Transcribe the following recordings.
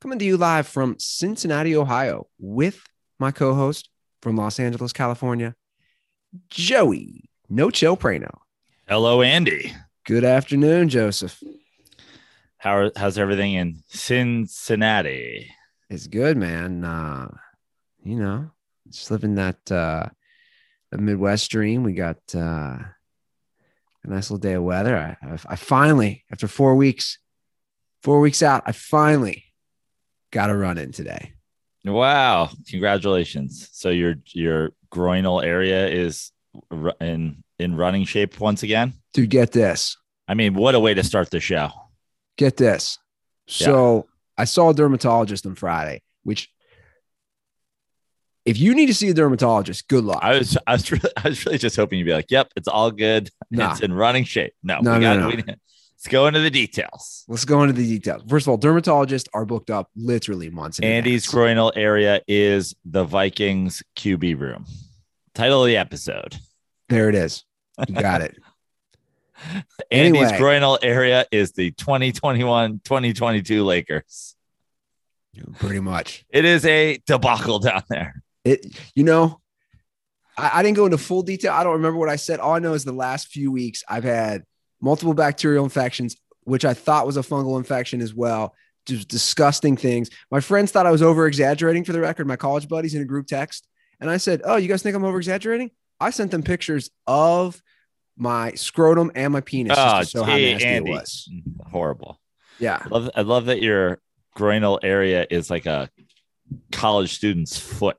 coming to you live from Cincinnati, Ohio, with my co host from Los Angeles, California, Joey No Chill Prano. Hello, Andy. Good afternoon, Joseph. How how's everything in Cincinnati? It's good, man. Uh, you know, just living that uh the Midwest dream. We got uh a nice little day of weather. I, I, I finally, after four weeks, four weeks out, I finally got a run in today. Wow! Congratulations. So your your groinal area is in in running shape once again. Dude, get this. I mean, what a way to start the show. Get this. So I saw a dermatologist on Friday, which if you need to see a dermatologist, good luck. I was I was really, I was really just hoping you'd be like, "Yep, it's all good. Nah. It's in running shape." No, No, we no, got no. we, let's go into the details. Let's go into the details. First of all, dermatologists are booked up literally months. Andy's groinal area is the Vikings QB room. Title of the episode. There it is. You got it. Andy's Anyway. groinal area is the 2021-2022 Lakers. Pretty much. It is a debacle down there. It, you know, I, I didn't go into full detail. I don't remember what I said. All I know is the last few weeks I've had multiple bacterial infections, which I thought was a fungal infection as well. Just disgusting things. My friends thought I was over exaggerating for the record, my college buddies in a group text. And I said, Oh, you guys think I'm over exaggerating? I sent them pictures of my scrotum and my penis Oh, just to ah, show how nasty Andy. it was. Mm, horrible. Yeah. I love, I love that your groinal area is like a college student's foot.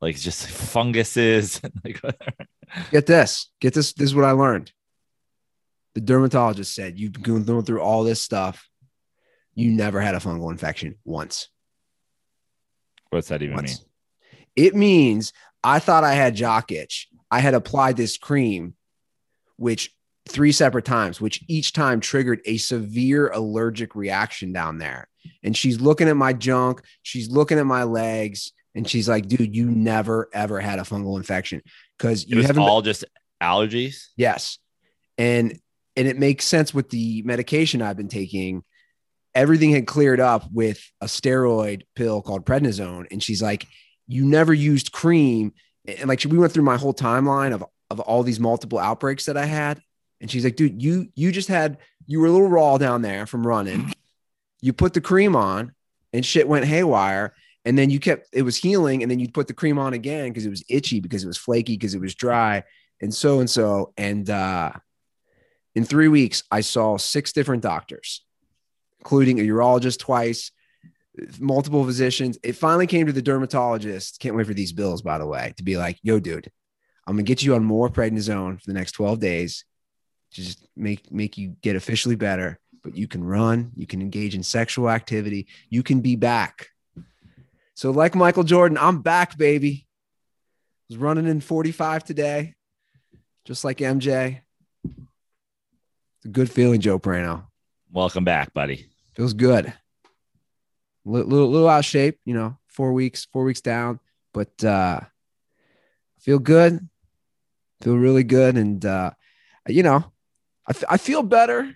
Like just funguses. Get this. Get this. This is what I learned. The dermatologist said you've been going through all this stuff. You never had a fungal infection once. what's that even mean? It means I thought I had jock itch. I had applied this cream, which three separate times, which each time triggered a severe allergic reaction down there. And she's looking at my junk, she's looking at my legs, and she's like, dude, you never ever had a fungal infection because you haven't all just allergies. Yes. And and it makes sense with the medication I've been taking. Everything had cleared up with a steroid pill called prednisone. And she's like, You never used cream. And like we went through my whole timeline of, of all these multiple outbreaks that I had. And she's like, dude, you you just had you were a little raw down there from running. You put the cream on and shit went haywire. And then you kept it was healing, and then you put the cream on again because it was itchy, because it was flaky, because it was dry and so and so. And uh, in three weeks, I saw six different doctors, including a urologist twice, multiple physicians. It finally came to the dermatologist. Can't wait for these bills, by the way, to be like, yo, dude, I'm gonna get you on more prednisone for the next 12 days. to Just make make you get officially better, but you can run, you can engage in sexual activity, you can be back. So, like Michael Jordan, I'm back, baby. I was running in 45 today just like MJ. Good feeling, Joe Prano. Welcome back, buddy. Feels good. Little, little, little out of shape, you know, four weeks, four weeks down, but uh feel good. Feel really good. And uh, you know, I, f- I feel better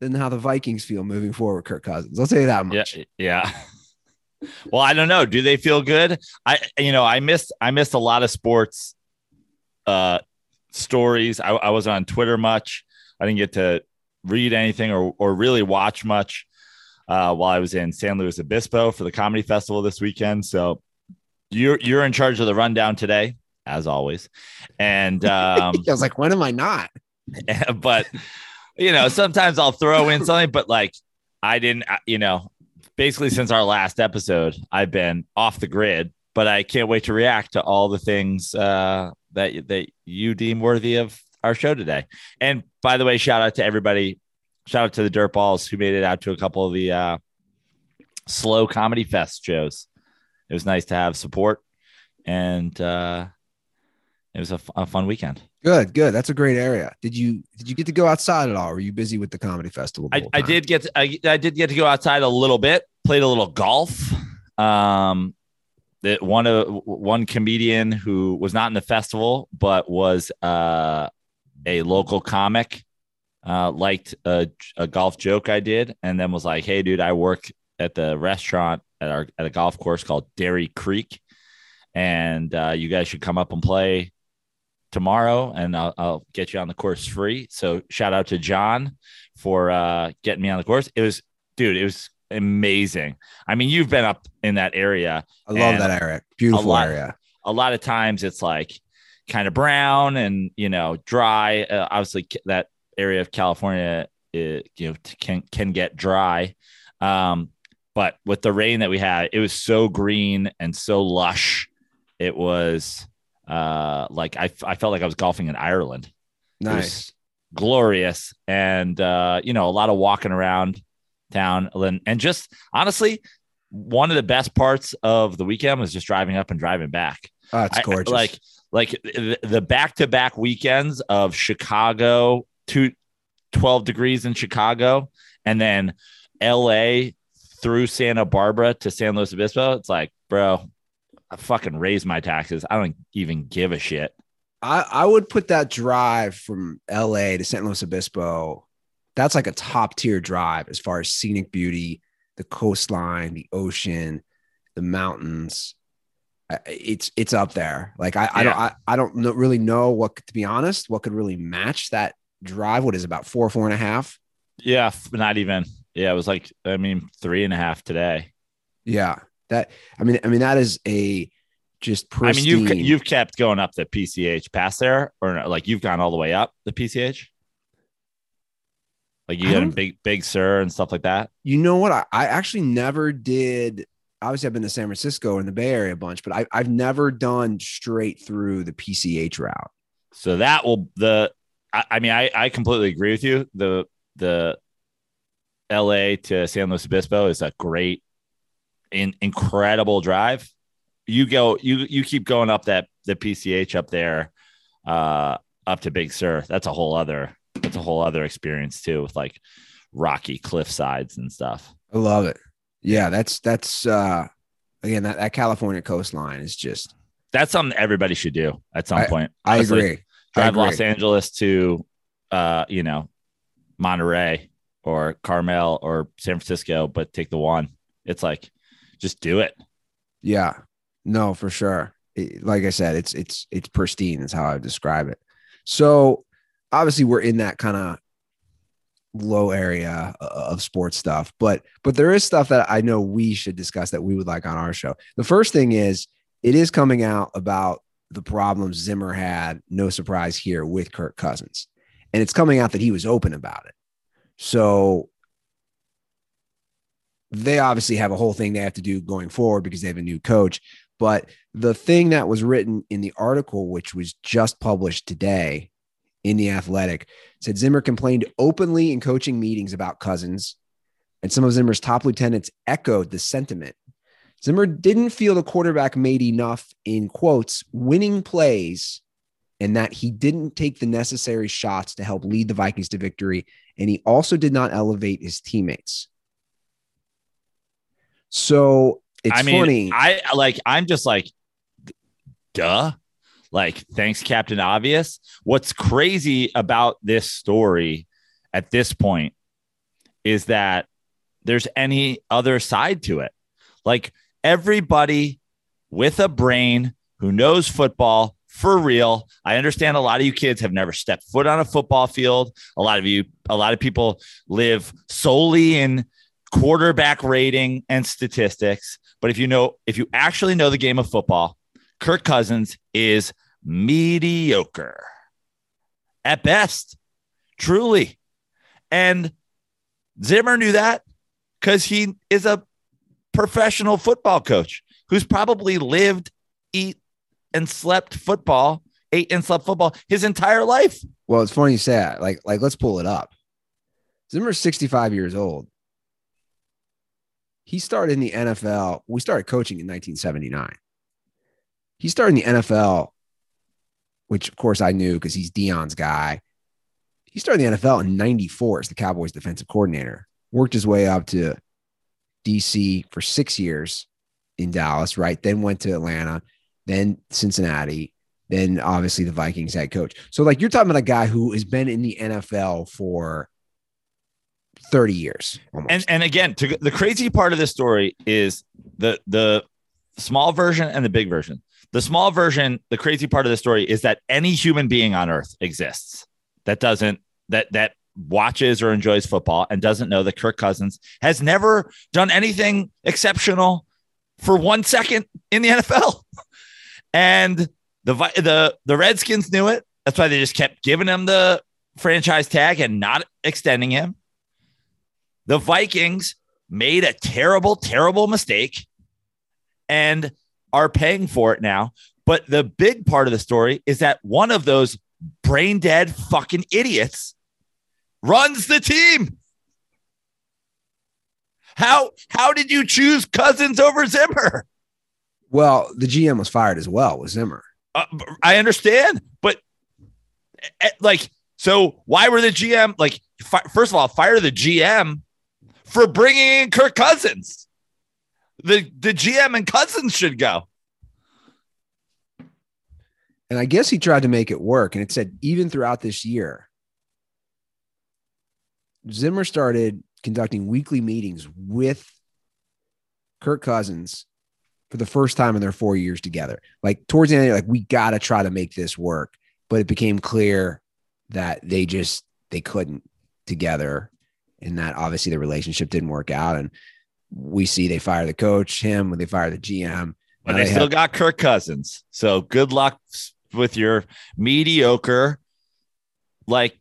than how the Vikings feel moving forward, Kirk Cousins. I'll tell you that Yeah, much. yeah. Well, I don't know. Do they feel good? I, you know, I missed, I missed a lot of sports uh, stories. I, I wasn't on Twitter much. I didn't get to read anything or, or really watch much uh, while I was in San Luis Obispo for the comedy festival this weekend. So you're, you're in charge of the rundown today, as always. And, um, I was like, when am I not? but you know, sometimes I'll throw in something, but like I didn't, uh, you know, basically since our last episode, I've been off the grid, but I can't wait to react to all the things uh, that that you deem worthy of our show today. And by the way, shout out to everybody. Shout out to the Dirt Balls who made it out to a couple of the uh, SLO comedy fest shows. It was nice to have support, and uh, it was a, f- a fun weekend. Good, good. That's a great area. Did you did you get to go outside at all? Or were you busy with the comedy festival? the I, I did get to, I, I did get to go outside a little bit. Played a little golf. Um, that one of one comedian who was not in the festival but was uh, a local comic uh, liked a, a golf joke I did, and then was like, "Hey, dude, I work at the restaurant at our at a golf course called Dairy Creek, and uh, you guys should come up and play." tomorrow and I'll, I'll get you on the course free so shout out to john for uh getting me on the course it was dude it was amazing i mean you've been up in that area I love that area. Beautiful lot- area. a lot of times it's like kind of brown and you know dry. Uh, obviously that area of california it, you know can can get dry. Um but with the rain that we had it was so green and so lush. It was uh like i, I felt like i was golfing in ireland. It was Nice. glorious and uh you know a lot of walking around town. And, and just honestly one of the best parts of the weekend was just driving up and driving back. Oh, it's I- I- gorgeous. like like the- the back-to-back weekends of chicago to 12 degrees in chicago and then la through santa barbara to san luis obispo it's like bro i fucking raise my taxes i don't even give a shit I, I would put that drive from LA to San Luis Obispo. That's like a top tier drive as far as scenic beauty, the coastline, the ocean, the mountains. It's it's up there. Like I, I don't I, I don't know, really know what to be honest what could really match that drive. What is about four four and a half? yeah not even yeah it was like i mean three and a half today Yeah, that I mean I mean that is a just i mean you've you've kept going up the pch past there or no, like you've gone all the way up the pch like you got a big big sur and stuff like that You know what? I, I actually never did. Obviously, I've been to San Francisco and the Bay Area a bunch, but I, I've never done straight through the PCH route. So that will the I, I mean I, I completely agree with you. The the LA to San Luis Obispo is a great in, incredible drive. You go you you keep going up that the PCH up there uh up to Big Sur. That's a whole other that's a whole other experience too with like rocky cliff sides and stuff. I love it. Yeah, that's that's uh again that, that California coastline is just. That's something everybody should do at some point. I Honestly. agree. I drive agree. Los Angeles to, uh, you know, Monterey or Carmel or San Francisco, but take the one. It's like, just do it. Yeah, no, for sure. It- like I said, it's it's it's pristine. Is how I would describe it. So obviously, we're in that kind of low area uh, of sports stuff, but but there is stuff that I know we should discuss that we would like on our show. The first thing is it is coming out about the problems Zimmer had. No surprise here with Kirk Cousins, and it's coming out that he was open about it. So they obviously have a whole thing they have to do going forward because they have a new coach. But the thing that was written in the article, which was just published today in The Athletic, said Zimmer complained openly in coaching meetings about Cousins, and some of Zimmer's top lieutenants echoed the sentiment. Zimmer didn't feel the quarterback made enough, in quotes, winning plays, and that he didn't take the necessary shots to help lead the Vikings to victory. And he also did not elevate his teammates. So it's I mean, funny. I like, I'm just like, duh. Like, thanks, Captain Obvious. What's crazy about this story at this point is that there's any other side to it. Like, everybody with a brain who knows football for real. I understand a lot of you kids have never stepped foot on a football field. A lot of you, a lot of people live solely in quarterback rating and statistics. But if you know, if you actually know the game of football, Kirk Cousins is mediocre at best, truly. And Zimmer knew that because he is a professional football coach who's probably lived, eat, and slept football, ate and slept football his entire life. well, it's funny you say that. Like, like let's pull it up. Zimmer's 65 years old. he started in the NFL. We started coaching in 1979. He started in the NFL, which of course I knew because he's Deion's guy. He started in the NFL in 94 as the Cowboys defensive coordinator, worked his way up to DC for six years in Dallas, right? Then went to Atlanta, then Cincinnati, then obviously the Vikings head coach. So, like, you're talking about a guy who has been in the NFL for 30 years. Almost. And and again, to, the crazy part of this story is the the small version and the big version. The small version, the crazy part of the story is that any human being on earth exists that doesn't that that watches or enjoys football and doesn't know that Kirk Cousins has never done anything exceptional for one second in the NFL. And the the the Redskins knew it. That's why they just kept giving him the franchise tag and not extending him. The Vikings made a terrible, terrible mistake and are paying for it now. But the big part of the story is that one of those brain dead fucking idiots runs the team. How how did you choose Cousins over Zimmer? Well, the GM was fired as well with Zimmer. Uh, I understand, but eh, like, so why were the GM like? Fi- first of all, fire the GM for bringing in Kirk Cousins. The the GM and Cousins should go. And I guess he tried to make it work. And it said even throughout this year, Zimmer started conducting weekly meetings with Kirk Cousins for the first time in their four years together. Like towards the end, like we got to try to make this work, but it became clear that they just they couldn't together, and that obviously the relationship didn't work out. And we see they fire the coach, him when they fire the GM. But they, they still have- got Kirk Cousins. So good luck with your mediocre, like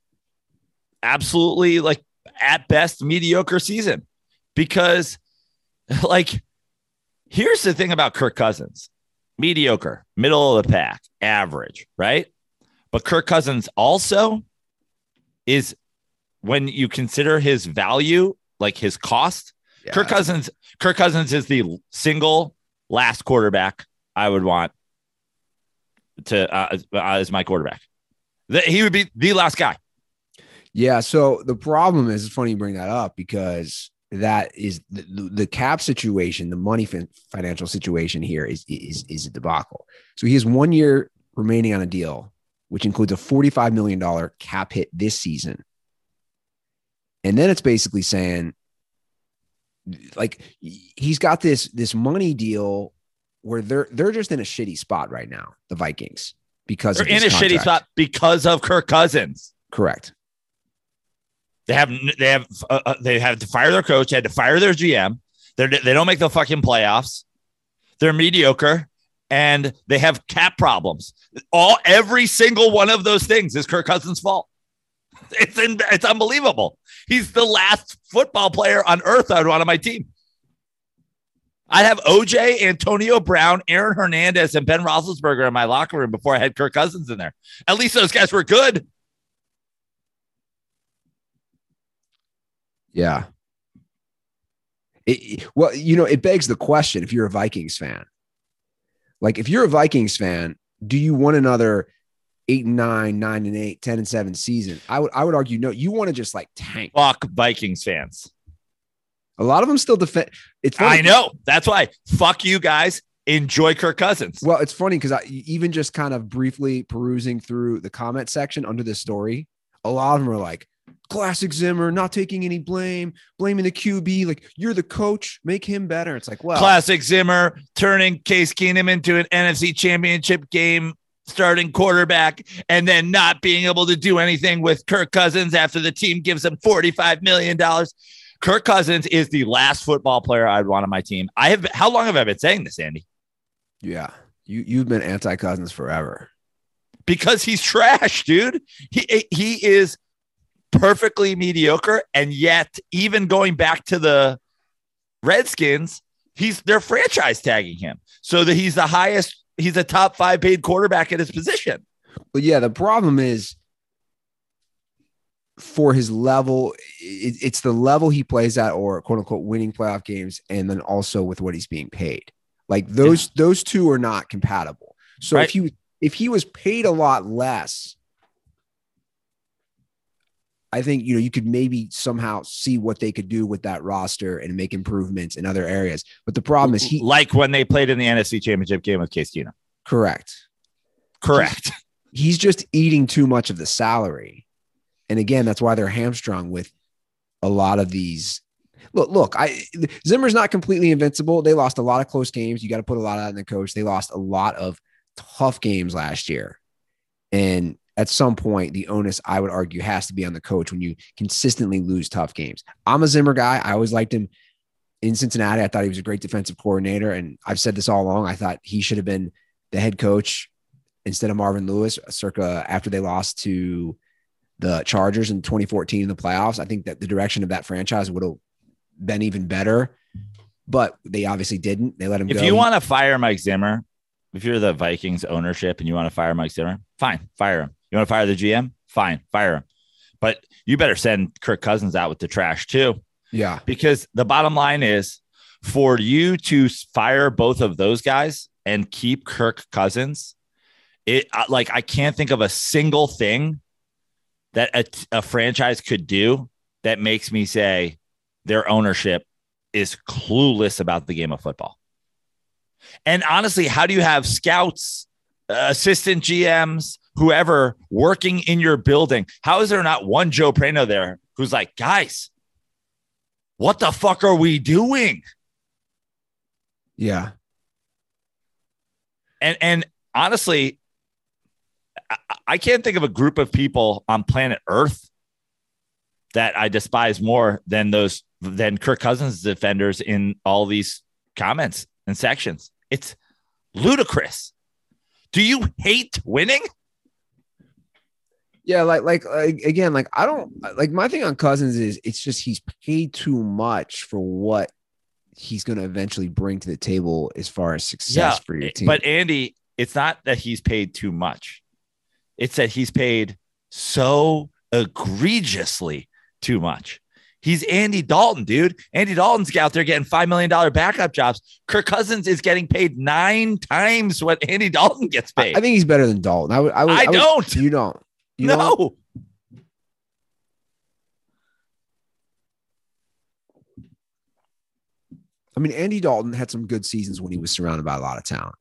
absolutely like at best mediocre season because like here's the thing about Kirk Cousins mediocre, middle of the pack, average, right? But Kirk Cousins also is when you consider his value, like his cost, yeah. Kirk Cousins, Kirk Cousins is the single last quarterback I would want to uh, as my quarterback. The, he would be the last guy. Yeah. So the problem is, it's funny you bring that up because that is the, the cap situation, the money fin- financial situation here is, is, is a debacle. So he has one year remaining on a deal, which includes a $45 million cap hit this season. And then it's basically saying, like, he's got this, this money deal where they're, they're just in a shitty spot right now, the Vikings, because they're in a contract. shitty spot because of Kirk Cousins. Correct. They have they have uh, uh, they had to fire their coach. They had to fire their GM. They're, they don't make the fucking playoffs. They're mediocre and they have cap problems. All every single one of those things is Kirk Cousins' fault. It's in, it's unbelievable. He's the last football player on earth I'd want on my team. I'd have OJ, Antonio Brown, Aaron Hernandez, and Ben Roethlisberger in my locker room before I had Kirk Cousins in there. At least those guys were good. Yeah. It, well, you know, it begs the question if you're a Vikings fan. Like, if you're a Vikings fan, do you want another eight and nine, nine and eight, 10 and seven season? I would I would argue no, you want to just like tank. Fuck Vikings fans. A lot of them still defend. It's funny. I know. That's why. Fuck you guys. Enjoy Kirk Cousins. Well, it's funny because I even just kind of briefly perusing through the comment section under this story, a lot of them are like, classic Zimmer, not taking any blame, blaming the QB. Like you're the coach, make him better. It's like, well, classic Zimmer turning Case Keenum into an NFC championship game starting quarterback and then not being able to do anything with Kirk Cousins after the team gives him $45 million. Kirk Cousins is the last football player I'd want on my team. I have how long have I been saying this, Andy? Yeah. You you've been anti Cousins forever. Because he's trash, dude. He he is perfectly mediocre. And yet, even going back to the Redskins, he's they're franchise tagging him so that he's the highest, he's a top five paid quarterback at his position. But yeah, the problem is for his level, it, it's the level he plays at, or quote unquote winning playoff games, and then also with what he's being paid. Like those yeah. those two are not compatible. So right. if he if he was paid a lot less, I think you know you could maybe somehow see what they could do with that roster and make improvements in other areas. But the problem is he like when they played in the NFC Championship game with Case Keenum. Correct. Correct. He's, he's just eating too much of the salary. And again, that's why they're hamstrung with a lot of these. Look, look, I Zimmer's not completely invincible. They lost a lot of close games. You got to put a lot of that in the coach. They lost a lot of tough games last year. And at some point, the onus, I would argue, has to be on the coach when you consistently lose tough games. I'm a Zimmer guy. I always liked him in Cincinnati. I thought he was a great defensive coordinator. And I've said this all along. I thought he should have been the head coach instead of Marvin Lewis, circa after they lost to the Chargers in 2014 in the playoffs. I think that the direction of that franchise would have been even better, but they obviously didn't. They let him if go. If you want to fire Mike Zimmer, if you're the Vikings ownership and you want to fire Mike Zimmer, fine, fire him. You want to fire the GM? Fine, fire him. But you better send Kirk Cousins out with the trash too. Yeah. Because the bottom line is for you to fire both of those guys and keep Kirk Cousins, it uh, like I can't think of a single thing that a, a franchise could do that makes me say their ownership is clueless about the game of football. And honestly, how do you have scouts, assistant GMs, whoever working in your building. How is there not one Joe Prano there who's like, guys, what the fuck are we doing? Yeah. And and honestly, I, I can't think of a group of people on planet Earth that I despise more than those than Kirk Cousins defenders in all these comments and sections. It's ludicrous. Do you hate winning? Yeah, like, like like again, like I don't like my thing on Cousins is it's just he's paid too much for what he's going to eventually bring to the table as far as success yeah, for your eh, team. But Andy, it's not that he's paid too much; it's that he's paid so egregiously too much. He's Andy Dalton, dude. Andy Dalton's out there getting $5 million backup jobs. Kirk Cousins is getting paid nine times what Andy Dalton gets paid. I think he's better than Dalton. I would, I, would, I, I don't. Would, you don't. You no. I mean, Andy Dalton had some good seasons when he was surrounded by a lot of talent.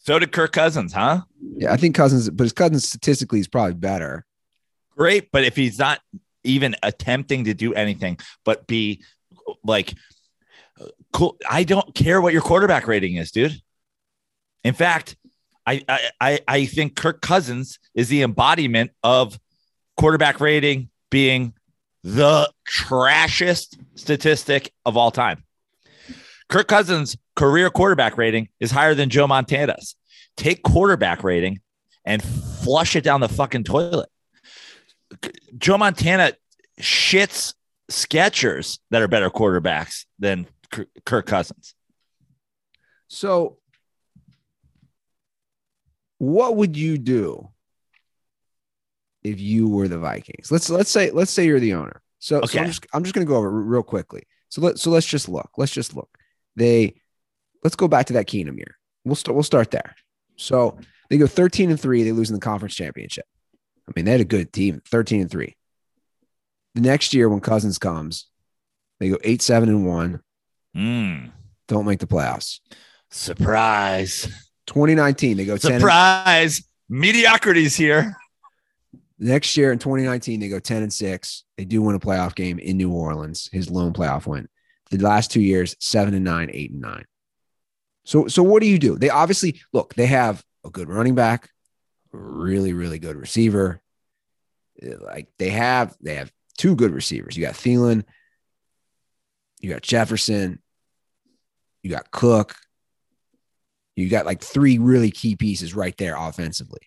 So did Kirk Cousins, huh? Yeah, I think Cousins, but his Cousins statistically is probably better. Great, but if he's not even attempting to do anything but be like cool, I don't care what your quarterback rating is, dude. In fact, I, I I think Kirk Cousins is the embodiment of quarterback rating being the trashiest statistic of all time. Kirk Cousins' career quarterback rating is higher than Joe Montana's. Take quarterback rating and flush it down the fucking toilet. Joe Montana shits sketchers that are better quarterbacks than Kirk Cousins. So what would you do if you were the Vikings? Let's let's say let's say you're the owner. So, okay. so I'm just I'm just going to go over real quickly. So let so let's just look. Let's just look. They let's go back to that Keenum year. We'll start we'll start there. So they go 13 and 3, they lose in the conference championship. I mean, they had a good team, 13 and 3. The next year when Cousins comes, they go 8 7 and 1. Mm. Don't make the playoffs. Surprise. 2019, they go surprise. 10 and- Mediocrity's here. Next year in 2019, they go 10 and 6. They do win a playoff game in New Orleans, his lone playoff win. The last two years, 7 and 9, 8 and 9. So, so what do you do? They obviously look, they have a good running back, really, really good receiver. Like they have, they have two good receivers. You got Thielen, you got Jefferson, you got Cook, you got like three really key pieces right there offensively.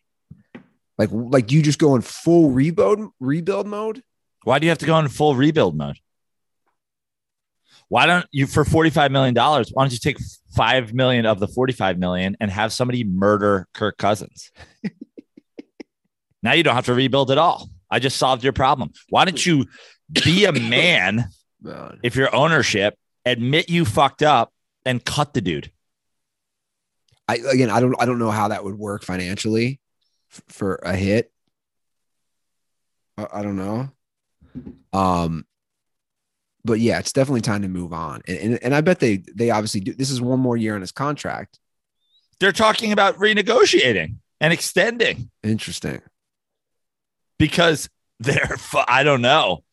Like, like you just go in full rebuild rebuild mode. Why do you have to go in full rebuild mode? Why don't you for $45 million? Why don't you take 5 million of the 45 million and have somebody murder Kirk Cousins? now you don't have to rebuild at all. I just solved your problem. Why don't you be a man Man. if you're ownership, admit you fucked up and cut the dude? I again, I don't, I don't know how that would work financially f- for a hit. I, I don't know. Um, but yeah, it's definitely time to move on, and, and and I bet they they obviously do. This is one more year on his contract. They're talking about renegotiating and extending Interesting. because they're, I don't know,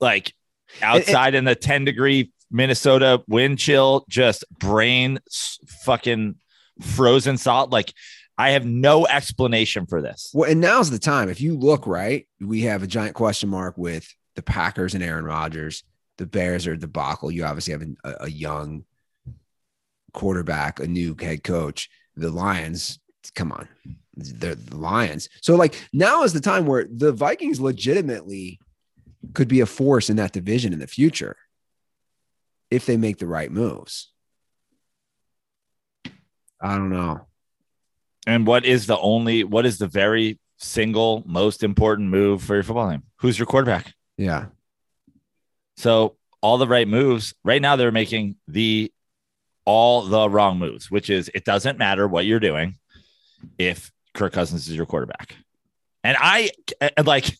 like outside in the 10 degree Minnesota wind chill, just brain fucking frozen salt. Like, I have no explanation for this. Well, and now's the time. If you look right, we have a giant question mark with the Packers and Aaron Rodgers. The Bears are debacle. You obviously have a, a young quarterback, a new head coach. The Lions, come on, they're the Lions. So like now is the time where the Vikings legitimately could be a force in that division in the future if they make the right moves. I don't know. And what is the only, what is the very single most important move for your football team? Who's your quarterback? Yeah. So, all the right moves right now, they're making the all the wrong moves, which is it doesn't matter what you're doing if Kirk Cousins is your quarterback. And I and like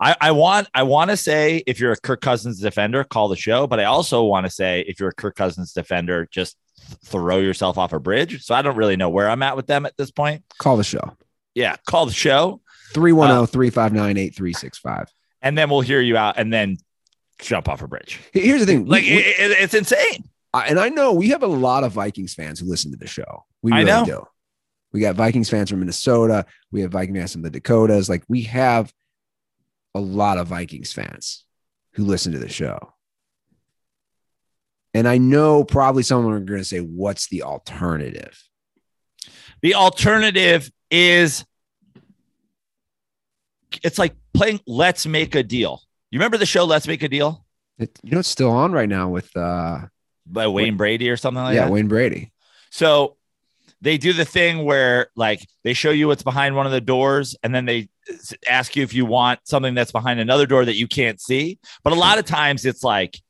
I, I want I want to say if you're a Kirk Cousins defender, call the show. But I also want to say if you're a Kirk Cousins defender, just throw yourself off a bridge. So I don't really know where I'm at with them at this point. Call the show. Yeah, call the show, 310 359 8365. and then we'll hear you out, and then jump off a bridge. Here's the thing. Like we- it- it- it's insane. I- and I know we have a lot of Vikings fans who listen to the show. We I really know. do. We got Vikings fans from Minnesota. We have Vikings fans from the Dakotas. Like we have a lot of Vikings fans who listen to the show. And I know probably someone are going to say, "What's the alternative?" The alternative is it's like playing Let's Make a Deal. You remember the show Let's Make a Deal It, you know, it's still on right now with, uh, by Wayne Brady or something like yeah, that? Yeah, Wayne Brady. So they do the thing where like they show you what's behind one of the doors and then they ask you if you want something that's behind another door that you can't see. But a lot of times it's like,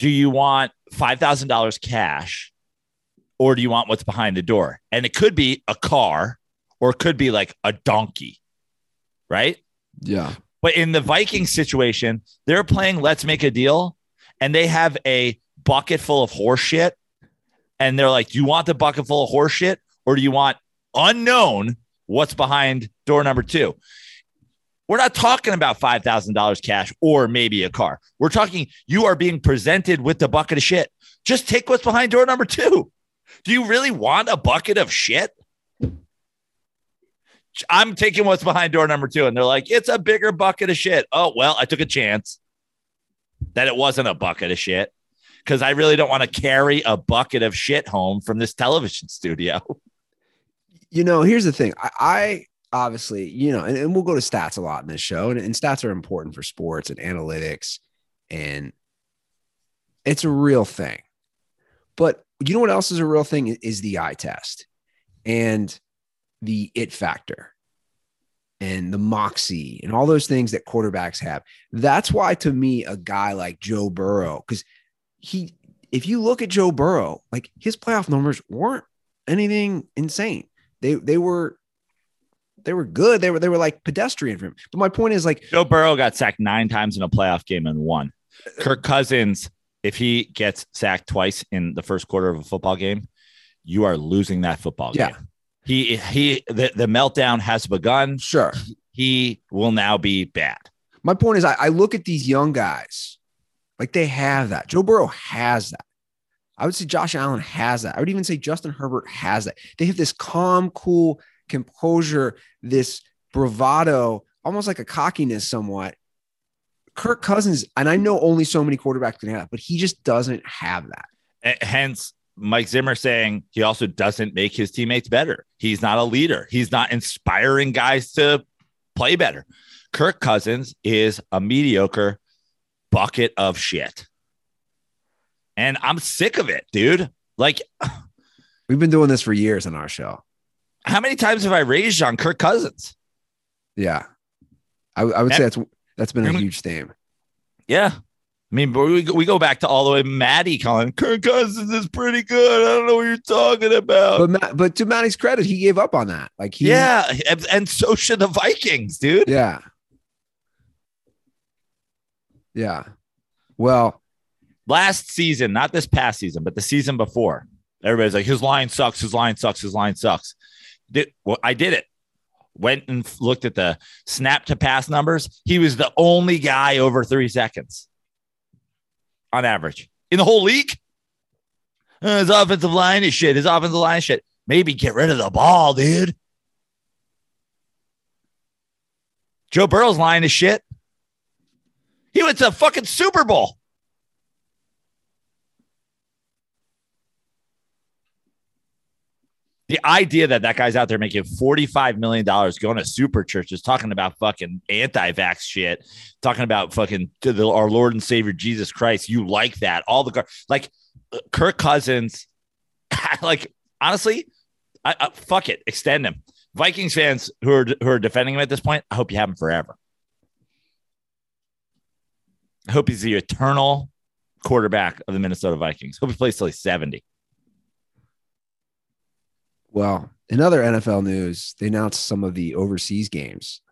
do you want $5,000 cash or do you want what's behind the door? And it could be a car or it could be like a donkey, right? Yeah, But in the Viking situation, they're playing Let's Make a Deal and they have a bucket full of horse shit. And they're like, Do you want the bucket full of horse shit or do you want unknown what's behind door number two? We're not talking about $5,000 cash or maybe a car. We're talking you are being presented with the bucket of shit. Just take what's behind door number two. Do you really want a bucket of shit? I'm taking what's behind door number two. And they're like, it's a bigger bucket of shit. Oh, well, I took a chance that it wasn't a bucket of shit because I really don't want to carry a bucket of shit home from this television studio. you know, here's the thing. I, I obviously, you know, and, and we'll go to stats a lot in this show, and, and stats are important for sports and analytics, and it's a real thing. But you know what else is a real thing is the eye test and the it factor and the moxie and all those things that quarterbacks have. That's why, to me, a guy like Joe Burrow, because he, if you look at Joe Burrow, like his playoff numbers weren't anything insane. They they were they were good. They were they were like pedestrian for him. But my point is like Joe Burrow got sacked nine times in a playoff game and won. Uh, Kirk Cousins, if he gets sacked twice in the first quarter of a football game, you are losing that football Yeah. game. He he the, the meltdown has begun. sure. He will now be bad. My point is I, I look at these young guys, like they have that. Joe Burrow has that. I would say Josh Allen has that. I would even say Justin Herbert has that. They have this calm, cool composure, this bravado, almost like a cockiness somewhat. Kirk Cousins, and I know only so many quarterbacks can have, but he just doesn't have that. Eh, Hence, Mike Zimmer saying he also doesn't make his teammates better. He's not a leader. He's not inspiring guys to play better. Kirk Cousins is a mediocre bucket of shit. And I'm sick of it, dude. Like, We've been doing this for years on our show. How many times have I raised on Kirk Cousins? Yeah. I, I would say that's that's been a huge theme. Yeah. I mean, but we, we go back to all the way Maddie calling Kirk Cousins is pretty good. I don't know what you're talking about. But Matt, but to Matty's credit, he gave up on that. Like he, yeah. And, and so should the Vikings, dude. yeah, yeah. Well, Last season, not this past season, but the season before, everybody's like, his line sucks. His line sucks. His line sucks. Did, well, I did it. Went and looked at the snap to pass numbers. He was the only guy over three seconds on average in the whole league. Uh, his offensive line is shit. His offensive line is shit. Maybe get rid of the ball, dude. Joe Burrow's line is shit. He went to the fucking Super Bowl. The idea that that guy's out there making $45 million going to super churches, talking about fucking anti vax shit, talking about fucking the, our Lord and Savior Jesus Christ. You like that. All the, like Kirk Cousins, like honestly, I, I, fuck it, extend him. Vikings fans who are who are defending him at this point, I hope you have him forever. I hope he's the eternal quarterback of the Minnesota Vikings. Hope he plays till he's 70. Well. In other NFL news, they announced some of the overseas games.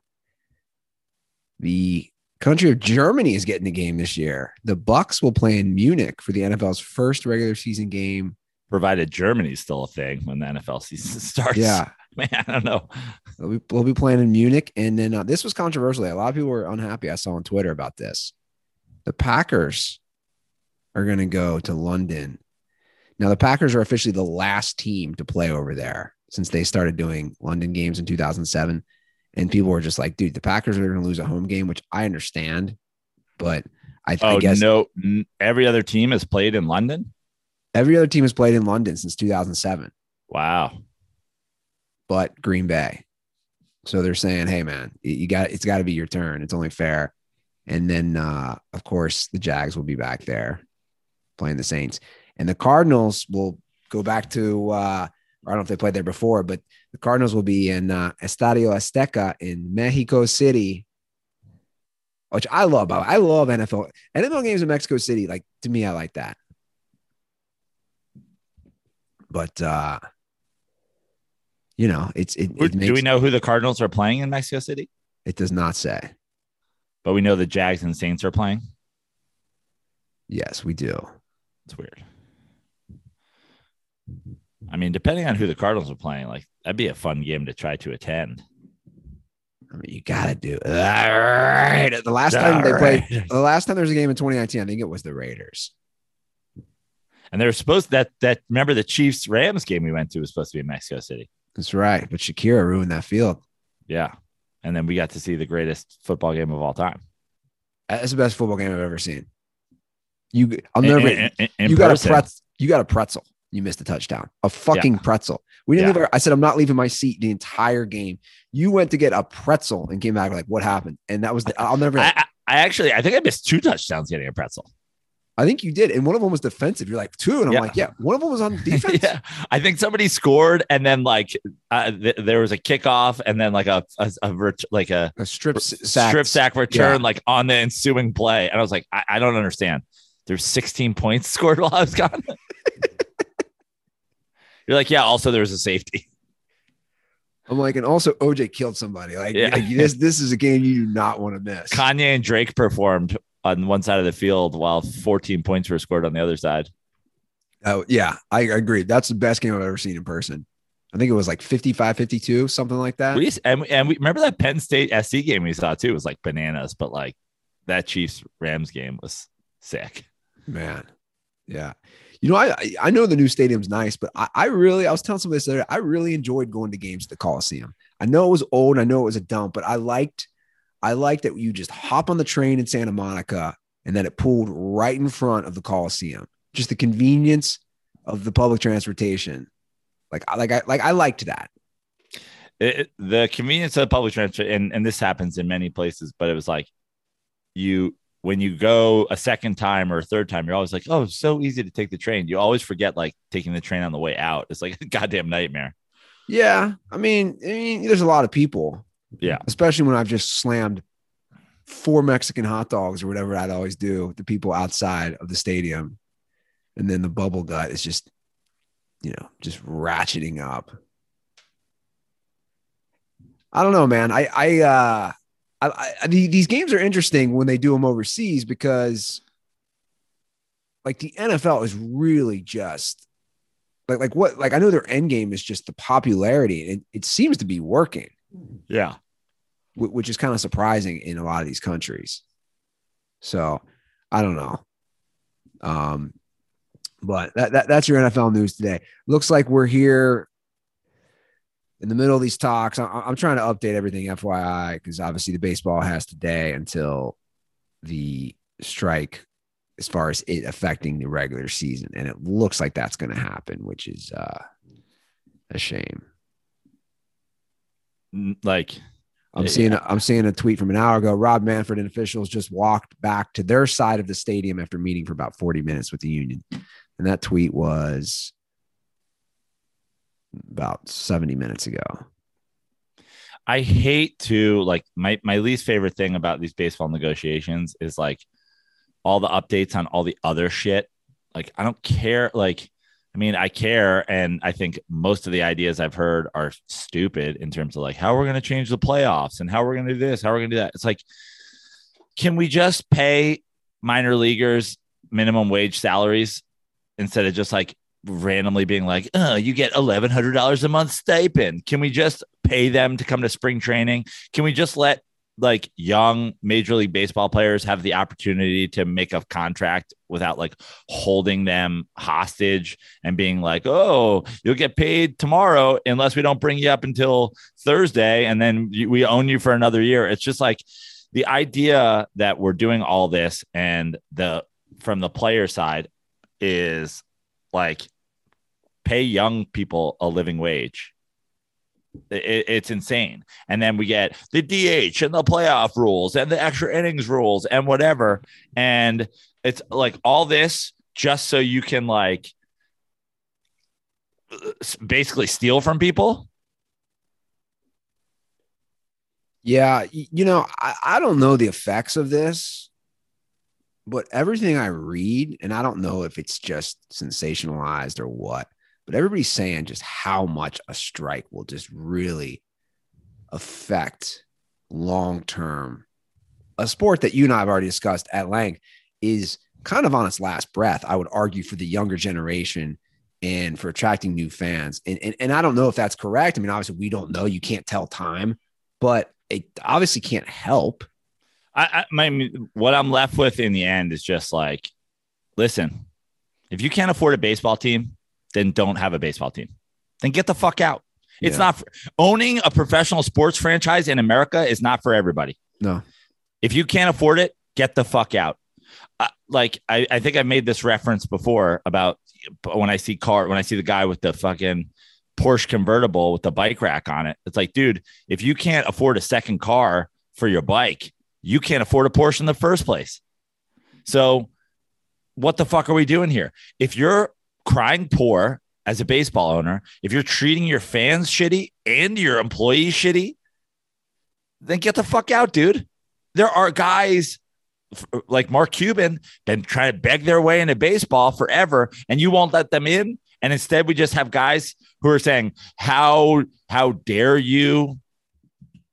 The country of Germany is getting a game this year. The Bucs will play in Munich for the NFL's first regular season game. Provided Germany's still a thing when the NFL season starts. Yeah, Man, I don't know. We'll be, we'll be playing in Munich. And then uh, this was controversial. A lot of people were unhappy. I saw on Twitter about this. The Packers are going to go to London. Now, the Packers are officially the last team to play over there since they started doing London games in 2007. And people were just like, dude, the Packers are going to lose a home game, which I understand. But I, I Oh, guess no. Every other team has played in London. every other team has played in London since 2007. Wow. but Green Bay. So they're saying, "Hey, man, you- you got it's got to be your turn. It's only fair." And then, uh, of course, the Jags will be back there playing the Saints, and the Cardinals will go back to. Uh, I don't know if they played there before, but the Cardinals will be in uh, Estadio Azteca in Mexico City, which I love. I love NFL NFL games in Mexico City. Like to me, I like that. But uh, you know, it's it, it Do makes we know who the Cardinals are playing in Mexico City? it does not say. But we know the Jags and Saints are playing. Yes, we do. It's weird. I mean, depending on who the Cardinals are playing, like that'd be a fun game to try to attend. I mean, you gotta do it. All right. The last time they All played, the last time there was a game in 2019, I think it was the Raiders. And they're supposed that that remember the Chiefs Rams game we went to was supposed to be in Mexico City. That's right. But Shakira ruined that field. Yeah. And then we got to see the greatest football game of all time. That's the best football game I've ever seen. You, I'll never. In- in- in you got a person. pretzel. You got a pretzel. You missed a touchdown. A fucking pretzel. We didn't Yeah. leave. Our, I said I'm not leaving my seat the entire game. You went to get a pretzel and came back like, what happened? And that was the. I'll never. I, I, I actually I think I missed two touchdowns getting a pretzel. I think you did, and one of them was defensive. You're like two, and I'm Yeah. like, yeah. One of them was on defense. yeah, I think somebody scored, and then like uh, th- there was a kickoff, and then like a, a, a ret- like a A strip s- sack. strip sack return, Yeah. like on the ensuing play, and I was like, I, I don't understand. There's 16 points scored while I was gone. You're like, yeah. Also, there was a safety. I'm like, and also OJ killed somebody. Like, Yeah. like, this, this is a game you do not want to miss. Kanye and Drake performed on one side of the field while 14 points were scored on the other side. Oh, yeah, I agree. That's the best game I've ever seen in person. I think it was like 55, 52, something like that. We and, and we remember that Penn State SC game we saw too It was like bananas, but like that Chiefs Rams game was sick. Man, yeah. You know, I I- know the new stadium's nice, but I, I really I was telling somebody this I really enjoyed going to games at the Coliseum. I know it was old, I know it was a dump, but I liked I liked that you just hop on the train in Santa Monica and then it pulled right in front of the Coliseum. Just the convenience of the public transportation. Like I like I like I liked that. It, the convenience of the public transport, and, and this happens in many places, but it was like you when you go a second time or a third time, you're always like, oh, it's so easy to take the train. You always forget like taking the train on the way out. It's like a goddamn nightmare. Yeah. I mean, I mean, there's a lot of people. Yeah. Especially when I've just slammed four Mexican hot dogs or whatever I'd always do. The people outside of the stadium, and then the bubble gut is just, you know, just ratcheting up. I don't know, man. I I uh, I, I these games are interesting when they do them overseas because, like, the NFL is really just like like what like I know their end game is just the popularity. and it seems to be working. Yeah which is kind of surprising in a lot of these countries. So I don't know. Um, but that, that that's your NFL news today. Looks like we're here in the middle of these talks. I, I'm trying to update everything, FYI, because obviously the baseball has today until the strike, as far as it affecting the regular season, and it looks like that's going to happen, which is uh, a shame. Like I'm yeah. seeing I'm seeing a tweet from an hour ago. Rob Manfred and officials just walked back to their side of the stadium after meeting for about 40 minutes with the union. And that tweet was about 70 minutes ago. I hate to like my my least favorite thing about these baseball negotiations is like all the updates on all the other shit. Like I don't care like I mean, I care, and I think most of the ideas I've heard are stupid in terms of like how we're going to change the playoffs and how we're going to do this, how we're going to do that. It's like, can we just pay minor leaguers minimum wage salaries instead of just like randomly being like, oh, you get eleven hundred dollars a month stipend? Can we just pay them to come to spring training? Can we just let like young major league baseball players have the opportunity to make a contract without like holding them hostage and being like, oh, you'll get paid tomorrow unless we don't bring you up until Thursday and then we own you for another year. It's just like the idea that we're doing all this and the from the player side is like pay young people a living wage it, it's insane. And then we get the DH and the playoff rules and the extra innings rules and whatever. And it's like all this just so you can like basically steal from people. Yeah, you know, I, I don't know the effects of this, but everything I read, and I don't know if it's just sensationalized or what, but everybody's saying just how much a strike will just really affect long term. A sport that you and I have already discussed at length is kind of on its last breath, I would argue, for the younger generation and for attracting new fans. And, and, and I don't know if that's correct. I mean, obviously, we don't know. You can't tell time, but it obviously can't help. I, I my, what I'm left with in the end is just like, listen, if you can't afford a baseball team, then don't have a baseball team. Then get the fuck out. It's yeah. not for, owning a professional sports franchise in America is not for everybody. No. If you can't afford it, get the fuck out. Uh, like I, I think I made this reference before about when I see car when I see the guy with the fucking Porsche convertible with the bike rack on it. It's like, dude, if you can't afford a second car for your bike, you can't afford a Porsche in the first place. So, what the fuck are we doing here? If you're crying poor as a baseball owner, if you're treating your fans shitty and your employees shitty, then get the fuck out, dude. There are guys like Mark Cuban been trying to beg their way into baseball forever, and you won't let them in. And instead, we just have guys who are saying, "How how dare you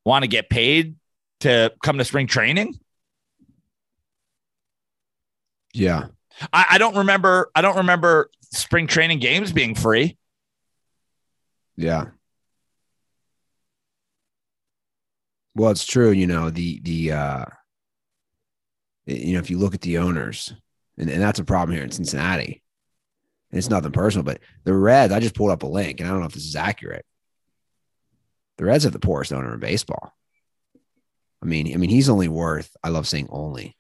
want to get paid to come to spring training?" Yeah, I, I don't remember. I don't remember spring training games being free. Yeah. Well, it's true. You know, the, the, uh, you know, if you look at the owners, and, and that's a problem here in Cincinnati, and it's nothing personal, but the Reds, I just pulled up a link, and I don't know if this is accurate. The Reds have the poorest owner in baseball. I mean, I mean, he's only worth, I love saying only,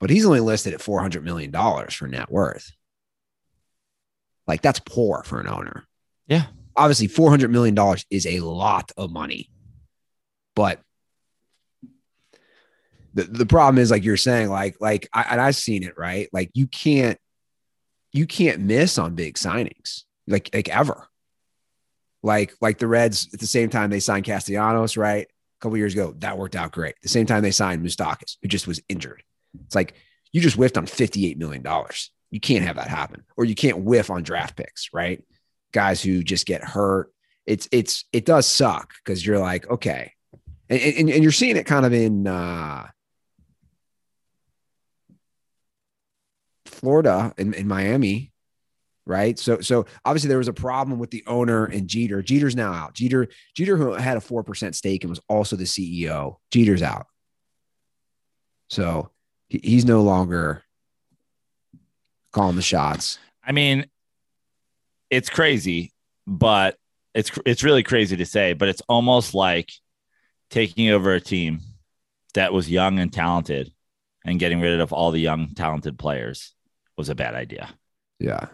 but he's only listed at $400 million for net worth. Like that's poor for an owner. Yeah. Obviously, $400 million is a lot of money. But the, the problem is like you're saying, like, like I, and I've seen it, right? Like you can't you can't miss on big signings, like like ever. Like like the Reds at the same time they signed Castellanos, right? A couple years ago, that worked out great. The same time they signed Moustakas, who just was injured. It's like you just whiffed on $58 million. You can't have that happen. Or you can't whiff on draft picks, right? Guys who just get hurt. It's it's it does suck because you're like, okay. And, and, and you're seeing it kind of in uh Florida in, in Miami, right? So so obviously there was a problem with the owner and Jeter. Jeter's now out. Jeter Jeter who had a 4% stake and was also the CEO. Jeter's out. So he's no longer calling the shots. I mean, it's crazy, but it's it's really crazy to say, but it's almost like taking over a team that was young and talented and getting rid of all the young talented players was a bad idea. Yeah.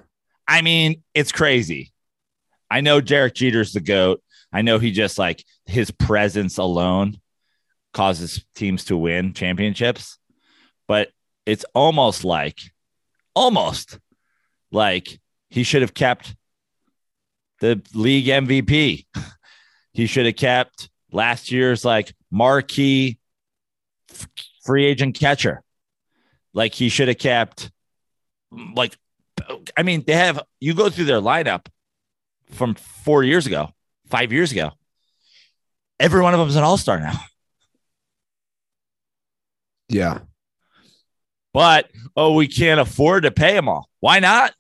I mean, it's crazy. I know Derek Jeter's the GOAT. I know he just like his presence alone causes teams to win championships, but it's almost like, almost like he should have kept the league MVP. he should have kept last year's like marquee free agent catcher. Like he should have kept like I mean, they have you go through their lineup from four years ago, five years ago. Every one of them is an all-star now. Yeah. But oh, we can't afford to pay them all. Why not?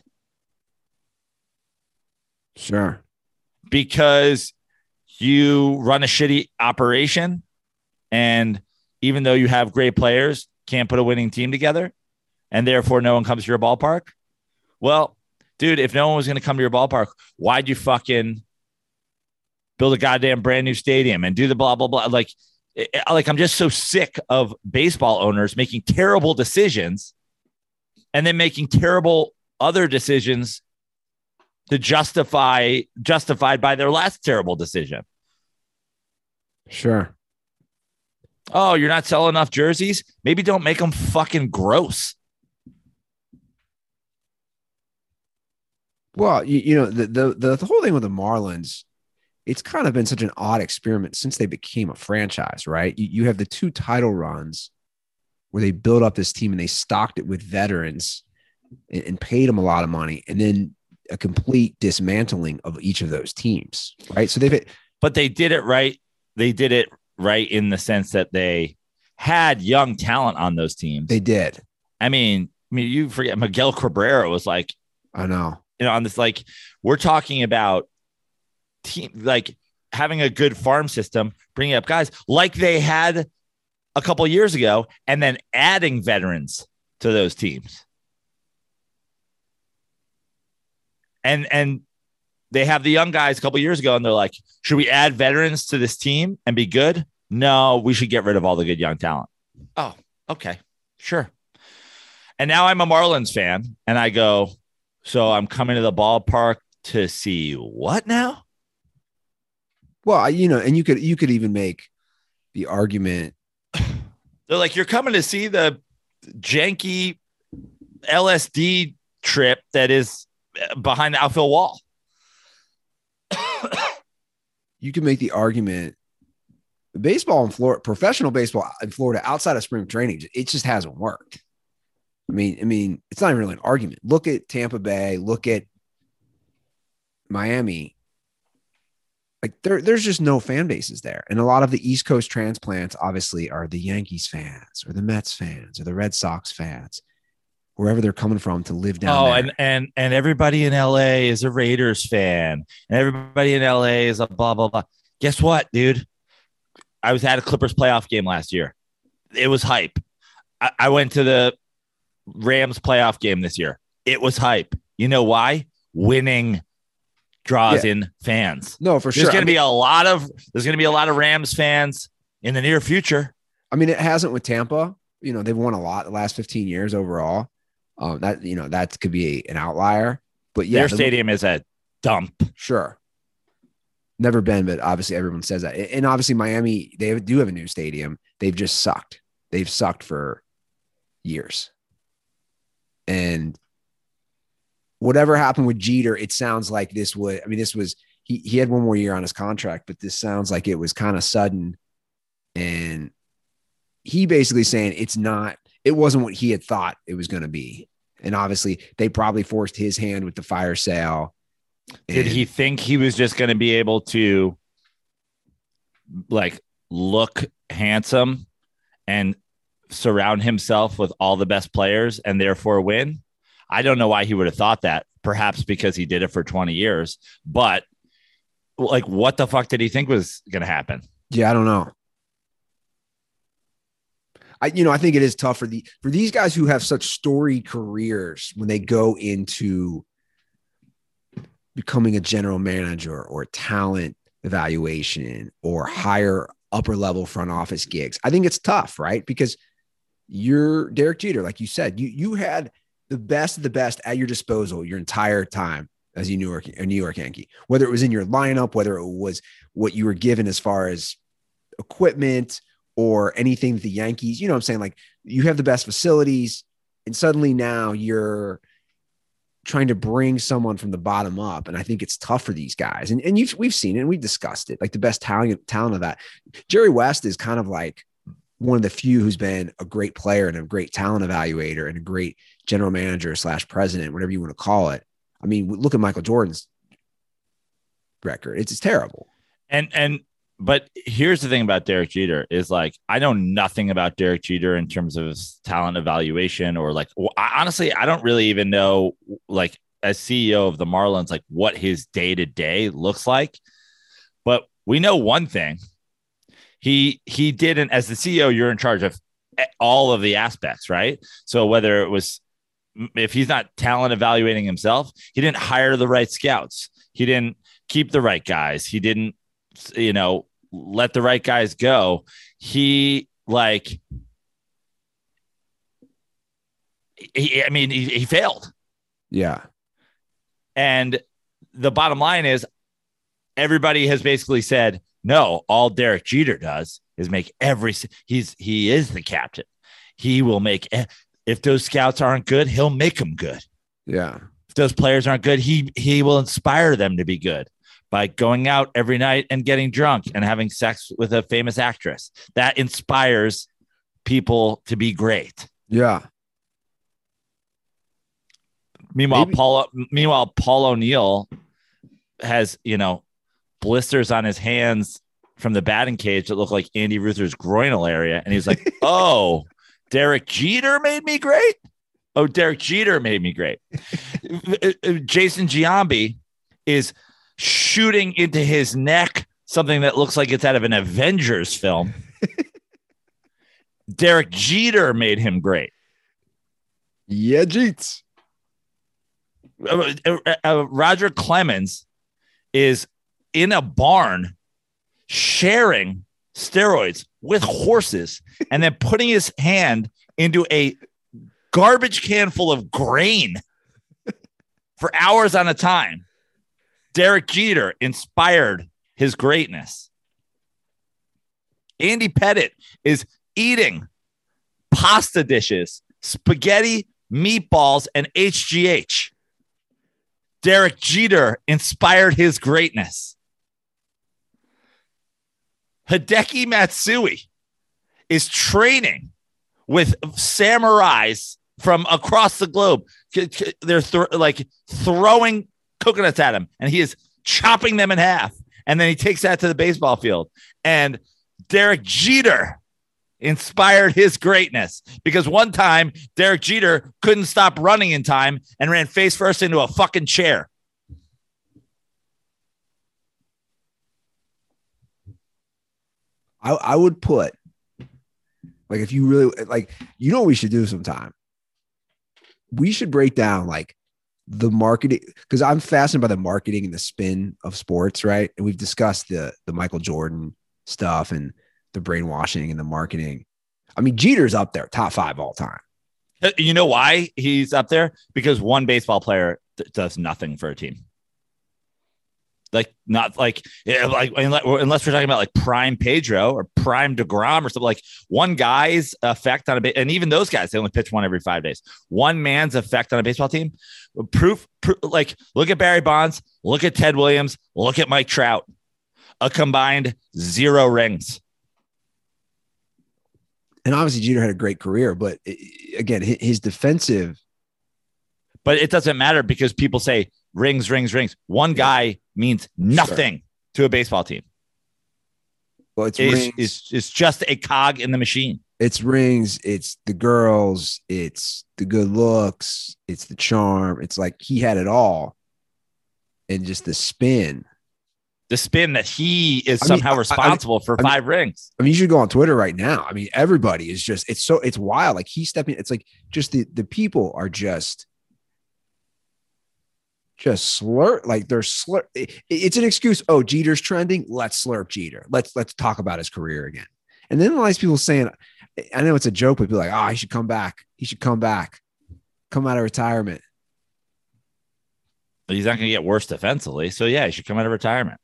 Sure. Because you run a shitty operation and even though you have great players, can't put a winning team together and therefore no one comes to your ballpark. Well, dude, if no one was going to come to your ballpark, why'd you fucking build a goddamn brand new stadium and do the blah blah blah? Like, like I'm just so sick of baseball owners making terrible decisions and then making terrible other decisions to justify justified by their last terrible decision. Sure. Oh, you're not selling enough jerseys? Maybe don't make them fucking gross. Well, you, you know, the, the, the the whole thing with the Marlins, it's kind of been such an odd experiment since they became a franchise, right? You, you have the two title runs where they built up this team and they stocked it with veterans and, and paid them a lot of money, and then a complete dismantling of each of those teams, right? So they've, but they did it right. They did it right in the sense that they had young talent on those teams. They did. I mean, I mean, you forget Miguel Cabrera was like, I know you know, on this, like we're talking about team, like having a good farm system, bringing up guys like they had a couple years ago, and then adding veterans to those teams. And and they have the young guys a couple years ago, and they're like, should we add veterans to this team and be good? No, we should get rid of all the good young talent. Oh, okay, sure. And now I'm a Marlins fan, and I go, so I'm coming to the ballpark to see what now? Well, you know, and you could you could even make the argument. They're like, you're coming to see the janky LSD trip that is uh, behind the outfield wall. you can make the argument baseball in Florida, professional baseball in Florida outside of spring training, it just hasn't worked. I mean, I mean, it's not even really an argument. Look at Tampa Bay, look at Miami. Like there, there's just no fan bases there. And a lot of the East Coast transplants obviously are the Yankees fans or the Mets fans or the Red Sox fans, wherever they're coming from to live down oh, there. and and and everybody in LA is a Raiders fan, and everybody in LA is a blah blah blah. Guess what, dude? I was at a Clippers playoff game last year. It was hype. I, I went to the Rams playoff game this year. It was hype. You know why? Winning draws yeah. in fans. No, for sure. There's going to be a lot of there's going to be a lot of Rams fans in the near future. I mean, it hasn't with Tampa. You know, they've won a lot the last 15 years overall. Um, that you know that could be a, an outlier, but yeah, their stadium is a dump. Sure, never been, but obviously everyone says that. And obviously Miami, they do have a new stadium. They've just sucked. They've sucked for years. And whatever happened with Jeter, it sounds like this would, I mean, this was, he, he had one more year on his contract, but this sounds like it was kind of sudden and he basically saying it's not, it wasn't what he had thought it was going to be. And obviously, they probably forced his hand with the fire sale. Did he think he was just going to be able to like look handsome and surround himself with all the best players and therefore win? I don't know why he would have thought that. Perhaps because he did it for 20 years, but like what the fuck did he think was going to happen? Yeah, I don't know. I you know, I think it is tough for the for these guys who have such storied careers when they go into becoming a general manager or talent evaluation or higher upper level front office gigs. I think it's tough, right? Because you're Derek Jeter, like you said, you you had the best of the best at your disposal your entire time as a New York a New York Yankee. Whether it was in your lineup, whether it was what you were given as far as equipment or anything that the Yankees, you know what I'm saying? Like you have the best facilities, and suddenly now you're trying to bring someone from the bottom up. And I think it's tough for these guys. And, and we've seen it and we've discussed it. Like the best talent, talent of that. Jerry West is kind of like one of the few who's been a great player and a great talent evaluator and a great general manager slash president, whatever you want to call it. I mean, look at Michael Jordan's record. It's, it's terrible. And and but here's the thing about Derek Jeter is like I know nothing about Derek Jeter in terms of talent evaluation or like I, honestly I don't really even know like as CEO of the Marlins like what his day to day looks like. But we know one thing. He he didn't as the CEO you're in charge of eh, all of the aspects, right? So whether it was if he's not talent evaluating himself, he didn't hire the right scouts. He didn't keep the right guys. He didn't you know, let the right guys go. He like, he, I mean, he, he failed. Yeah. And the bottom line is everybody has basically said, no, all Derek Jeter does is make every, he's, he is the captain. He will make, if those scouts aren't good, he'll make them good. Yeah. If those players aren't good, he, he will inspire them to be good by going out every night and getting drunk and having sex with a famous actress. That inspires people to be great. Yeah. Meanwhile, Maybe- Paul meanwhile Paul O'Neill has, you know, blisters on his hands from the batting cage that look like Andy Ruther's groinal area and he's like, "Oh, Derek Jeter made me great." Oh, Derek Jeter made me great. Jason Giambi is shooting into his neck something that looks like it's out of an Avengers film. Derek Jeter made him great. Yeah, Jeets. Uh, uh, uh, Roger Clemens is in a barn sharing steroids with horses and then putting his hand into a garbage can full of grain for hours on a time. Derek Jeter inspired his greatness. Andy Pettitte is eating pasta dishes, spaghetti, meatballs, and HGH. Derek Jeter inspired his greatness. Hideki Matsui is training with samurais from across the globe. They're th- like throwing coconuts at him, and he is chopping them in half. And then he takes that to the baseball field. And Derek Jeter inspired his greatness because one time Derek Jeter couldn't stop running in time and ran face first into a fucking chair. I, I would put like if you really like you know what we should do sometime we should break down like the marketing because i'm fascinated by the marketing and the spin of sports right and we've discussed the the michael jordan stuff and the brainwashing and the marketing i mean jeter's up there top five all time uh, You know why he's up there? Because one baseball player th- does nothing for a team. Like not like like unless we're talking about like prime Pedro or prime Degrom or something like one guy's effect on a and even those guys they only pitch one every five days. One man's effect on a baseball team, proof, proof like look at Barry Bonds, look at Ted Williams, look at Mike Trout, a combined zero rings. And obviously Jeter had a great career, but again, hi- his defensive. But it doesn't matter because people say rings, rings, rings. One guy means nothing to a baseball team. Well, it's It's, it's, it's just a cog in the machine. it's rings, it's the girls, it's the good looks, it's the charm. It's like he had it all, and just the spin. The spin that he is I mean, somehow I- I- responsible for I mean- five rings. I mean, you should go on Twitter right now. I mean, everybody is just it's so it's wild. Like he's stepping, it's like just the the people are just just slurp like they're slurp. it- it's an excuse. Oh, Jeter's trending. Let's slurp Jeter. Let's let's talk about his career again. And then all these people saying, I know it's a joke, but be like, oh, he should come back. He should come back, come out of retirement. But he's not going to get worse defensively. So, yeah, he should come out of retirement.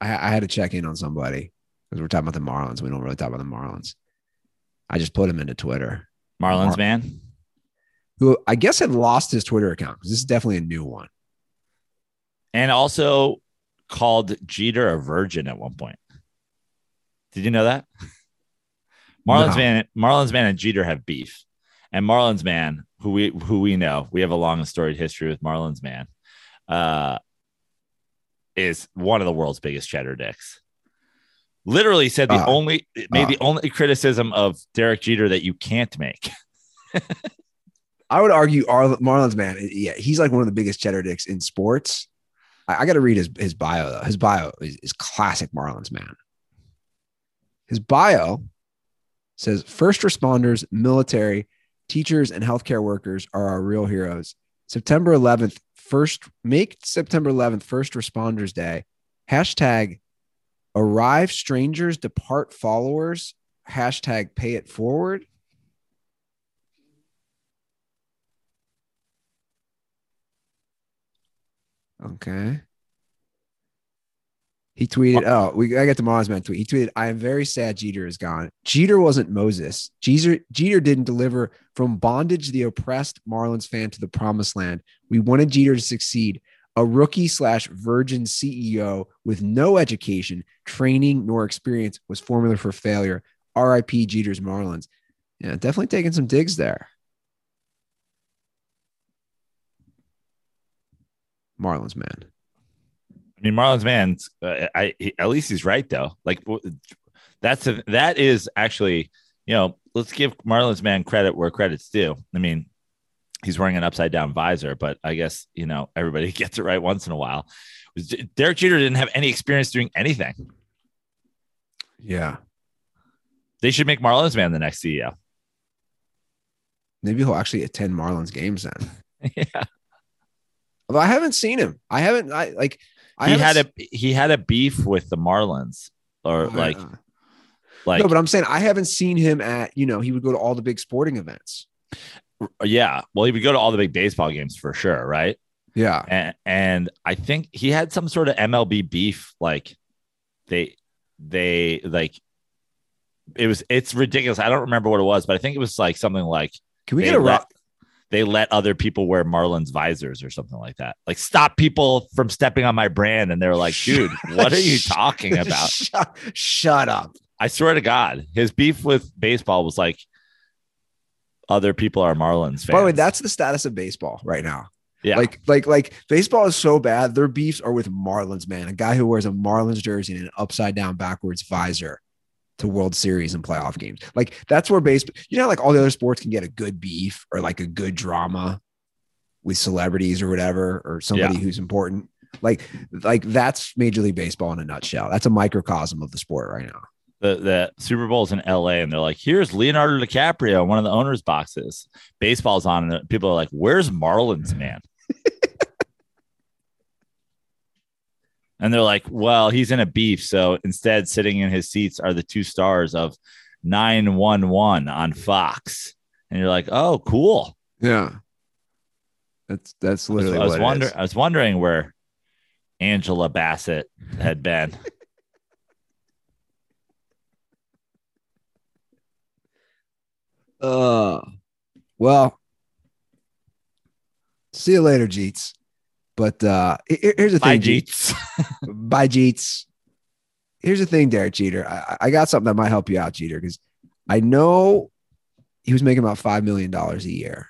I, I had to check in on somebody because we're talking about the Marlins. We don't really talk about the Marlins. I just put him into Twitter. Marlins, Mar- man. Who I guess had lost his Twitter account because this is definitely a new one. And also called Jeter a virgin at one point. Did you know that? Marlins No. man, Marlins man and Jeter have beef. And Marlins man, who we who we know, we have a long and storied history with Marlins man, uh, is one of the world's biggest cheddar dicks. Literally said the Uh, only made uh. the only criticism of Derek Jeter that you can't make. I would argue Ar- Marlins man, yeah, he's like one of the biggest cheddar dicks in sports. I, I got to read his his bio. Though. His bio is, is classic Marlins man. His bio says first responders, military, teachers, and healthcare workers are our real heroes. September 11th, first make September 11th first responders day. Hashtag arrive strangers, depart followers. Hashtag pay it forward. Okay. He tweeted, "Oh, we I got the Mars man tweet. He tweeted, "I am very sad Jeter is gone. Jeter wasn't Moses. Jeter Jeter didn't deliver from bondage the oppressed Marlins fan to the promised land. We wanted Jeter to succeed. A rookie slash virgin CEO with no education, training, nor experience was formula for failure. R.I.P. Jeter's Marlins. Yeah, definitely taking some digs there. Marlins man. I mean, Marlins man, uh, I he, at least he's right though. Like that's a, that is actually, you know, let's give Marlins man credit where credit's due. I mean, he's wearing an upside down visor, but I guess you know everybody gets it right once in a while. Derek Jeter didn't have any experience doing anything. Yeah. They should make Marlins man the next CEO. Maybe he'll actually attend Marlins games then. yeah, I haven't seen him. I haven't I like I he had a he had a beef with the Marlins, or Oh, like like no, but I'm saying I haven't seen him at, you know, he would go to all the big sporting events. yeah. Well, he would go to all the big baseball games for sure, right? Yeah. and, and I think he had some sort of MLB beef. Like they, they like it was. It's ridiculous. I don't remember what it was, but I think it was like something like Can we get a let, rock? They let other people wear Marlins visors or something like that. Like stop people from stepping on my brand, and they're like, "Dude, what are you talking about?" shut, shut up. I swear to God, his beef with baseball was like other people are Marlins fans. By the way, that's the status of baseball right now. yeah. Like, like, like baseball is so bad. Their beefs are with Marlins, man. A guy who wears a Marlins jersey and an upside down backwards visor to World Series and playoff games. Like that's where baseball, you know, like all the other sports can get a good beef or like a good drama with celebrities or whatever, or somebody Yeah. who's important. Like, like that's Major League Baseball in a nutshell. That's a microcosm of the sport right now. the the Super Bowl's in LA and they're like, here's Leonardo DiCaprio, in one of the owners' boxes. Baseball's on, and people are like, where's Marlins, man? And they're like, well, he's in a beef. So instead, sitting in his seats are the two stars of 911 on Fox. And you're like, oh, cool. Yeah. That's that's was, literally I was it wondering. I was wondering where Angela Bassett had been. Uh, well, see you later, Jeets. But uh, here's the thing, Jeets. Bye, Jeets. here's the thing, Derek Jeter. I, I got something that might help you out, Jeter, because I know he was making about five million dollars a year.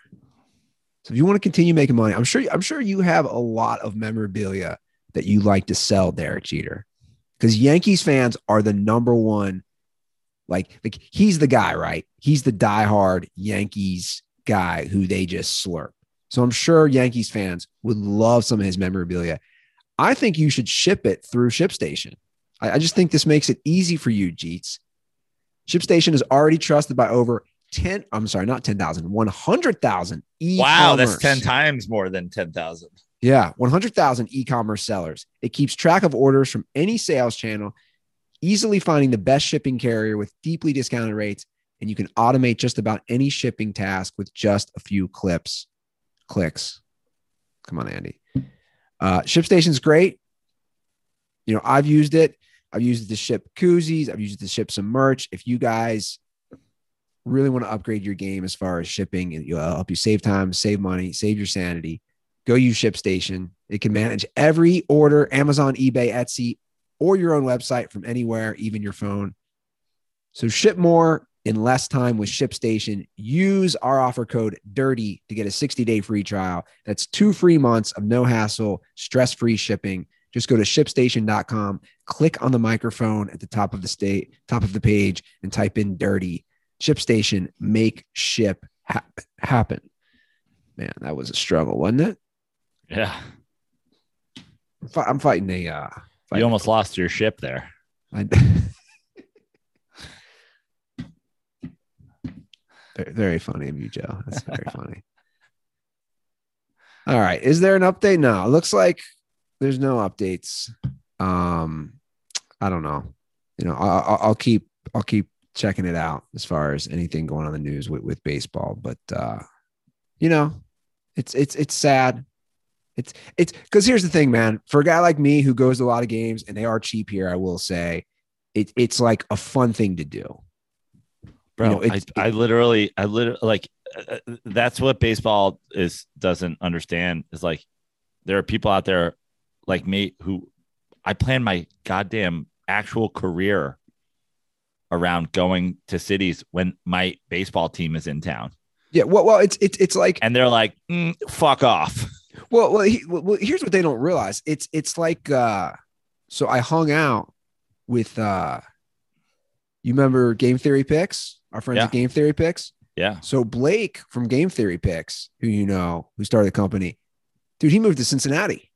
So if you want to continue making money, I'm sure I'm sure you have a lot of memorabilia that you like to sell, Derek Jeter, because Yankees fans are the number one. Like, like he's the guy, right? He's the diehard Yankees guy who they just slurp. So I'm sure Yankees fans would love some of his memorabilia. I think you should ship it through ShipStation. I, I just think this makes it easy for you, Jeets. ShipStation is already trusted by over 10, I'm sorry, not 10,000, 100,000 Wow, that's 10 times more than 10,000. Yeah, 100,000 e commerce sellers. It keeps track of orders from any sales channel, easily finding the best shipping carrier with deeply discounted rates. And you can automate just about any shipping task with just a few clips, clicks. Come on, Andy. Uh, ShipStation's great. You know, I've used it. I've used it to ship koozies. I've used it to ship some merch. If you guys really want to upgrade your game as far as shipping it'll help you save time, save money, save your sanity, go use ShipStation. It can manage every order, Amazon, eBay, Etsy, or your own website from anywhere, even your phone. So ship more in less time with ShipStation. Use our offer code DIRTY to get a 60 day free trial. That's two free months of no hassle, stress free shipping. Just go to shipstation.com, click on the microphone at the top of the state, top of the page, and type in dirty. ShipStation, make ship happen. Man, that was a struggle, wasn't it? Yeah. I'm, fi- I'm fighting a. Uh, fighting you almost lost your ship there. I, very, funny of you, Joe. That's very funny. All right. Is there an update? No. It looks like there's no updates. Um, I don't know. You know, I'll, I'll keep I'll keep checking it out as far as anything going on the news with, with baseball. But uh, you know, it's it's it's sad. It's it's because here's the thing, man. For a guy like me who goes to a lot of games and they are cheap here, I will say, it, it's like a fun thing to do. Bro, you know, I, it, I literally, I literally like uh, uh, that's what baseball is doesn't understand is like there are people out there like me who I plan my goddamn actual career around going to cities when my baseball team is in town. Yeah, well, well, it's it's it's like, and they're like, mm, "Fuck off." Well, well, he, well, here's what they don't realize. It's it's like, uh, so I hung out with, uh, you remember Game Theory Picks, our friends Yeah. at Game Theory Picks. Yeah, So Blake from Game Theory Picks, who you know, who started the company, dude, he moved to Cincinnati.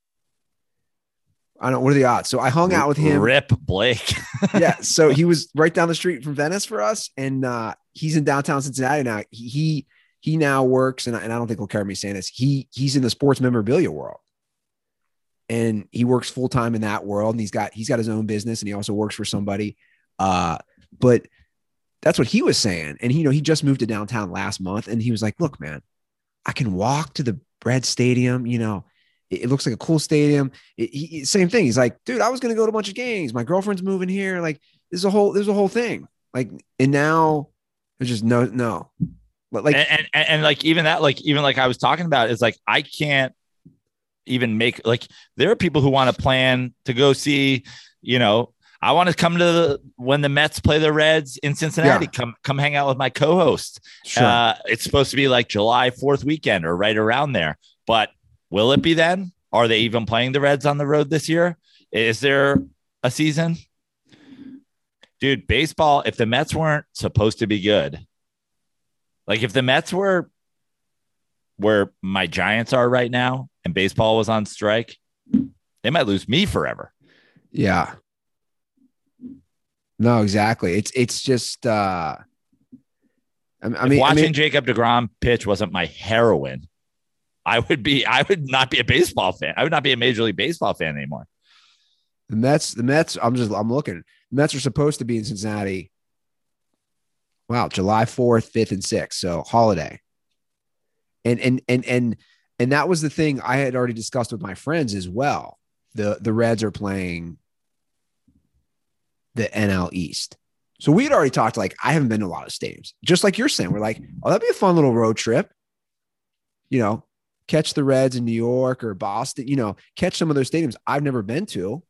I don't. What are the odds? So I hung out with him. Rip Blake. yeah. So he was right down the street from Venice for us, and uh, he's in downtown Cincinnati now. He he, he now works, and I, and I don't think he'll care me saying this. He he's in the sports memorabilia world, and he works full time in that world. And he's got he's got his own business, and he also works for somebody. Uh, but that's what he was saying. And you know, he just moved to downtown last month, and he was like, "Look, man, I can walk to the Red Stadium. You know, it, it looks like a cool stadium. It, he, same thing. He's like, dude, I was gonna go to a bunch of games. My girlfriend's moving here. Like, there's a whole there's a whole thing. Like, and now there's just no no. But like, and, and, and like even that, like even like I was talking about, is like I can't even make like there are people who want to plan to go see, you know, I want to come to the when the Mets play the Reds in Cincinnati. Yeah. Come come hang out with my co-host. sure. Uh, it's supposed to be like July 4th weekend or right around there. But will it be then? Are they even playing the Reds on the road this year? Is there a season? Dude, baseball, if the Mets weren't supposed to be good, like if the Mets were where my Giants are right now and baseball was on strike, they might lose me forever. yeah. No, exactly. It's it's just. uh I, I mean, I watching mean, Jacob DeGrom pitch wasn't my heroin, I would be I would not be a baseball fan. I would not be a major league baseball fan anymore. the Mets. The Mets. I'm just. I'm looking. The Mets are supposed to be in Cincinnati. Wow, July fourth, fifth, and sixth. So holiday. And and and and and that was the thing I had already discussed with my friends as well. The the Reds are playing the NL East. So we had already talked like I haven't been to a lot of stadiums. Just like you're saying, we're like, oh, that'd be a fun little road trip. You know, catch the Reds in New York or Boston, you know, catch some of those stadiums I've never been to.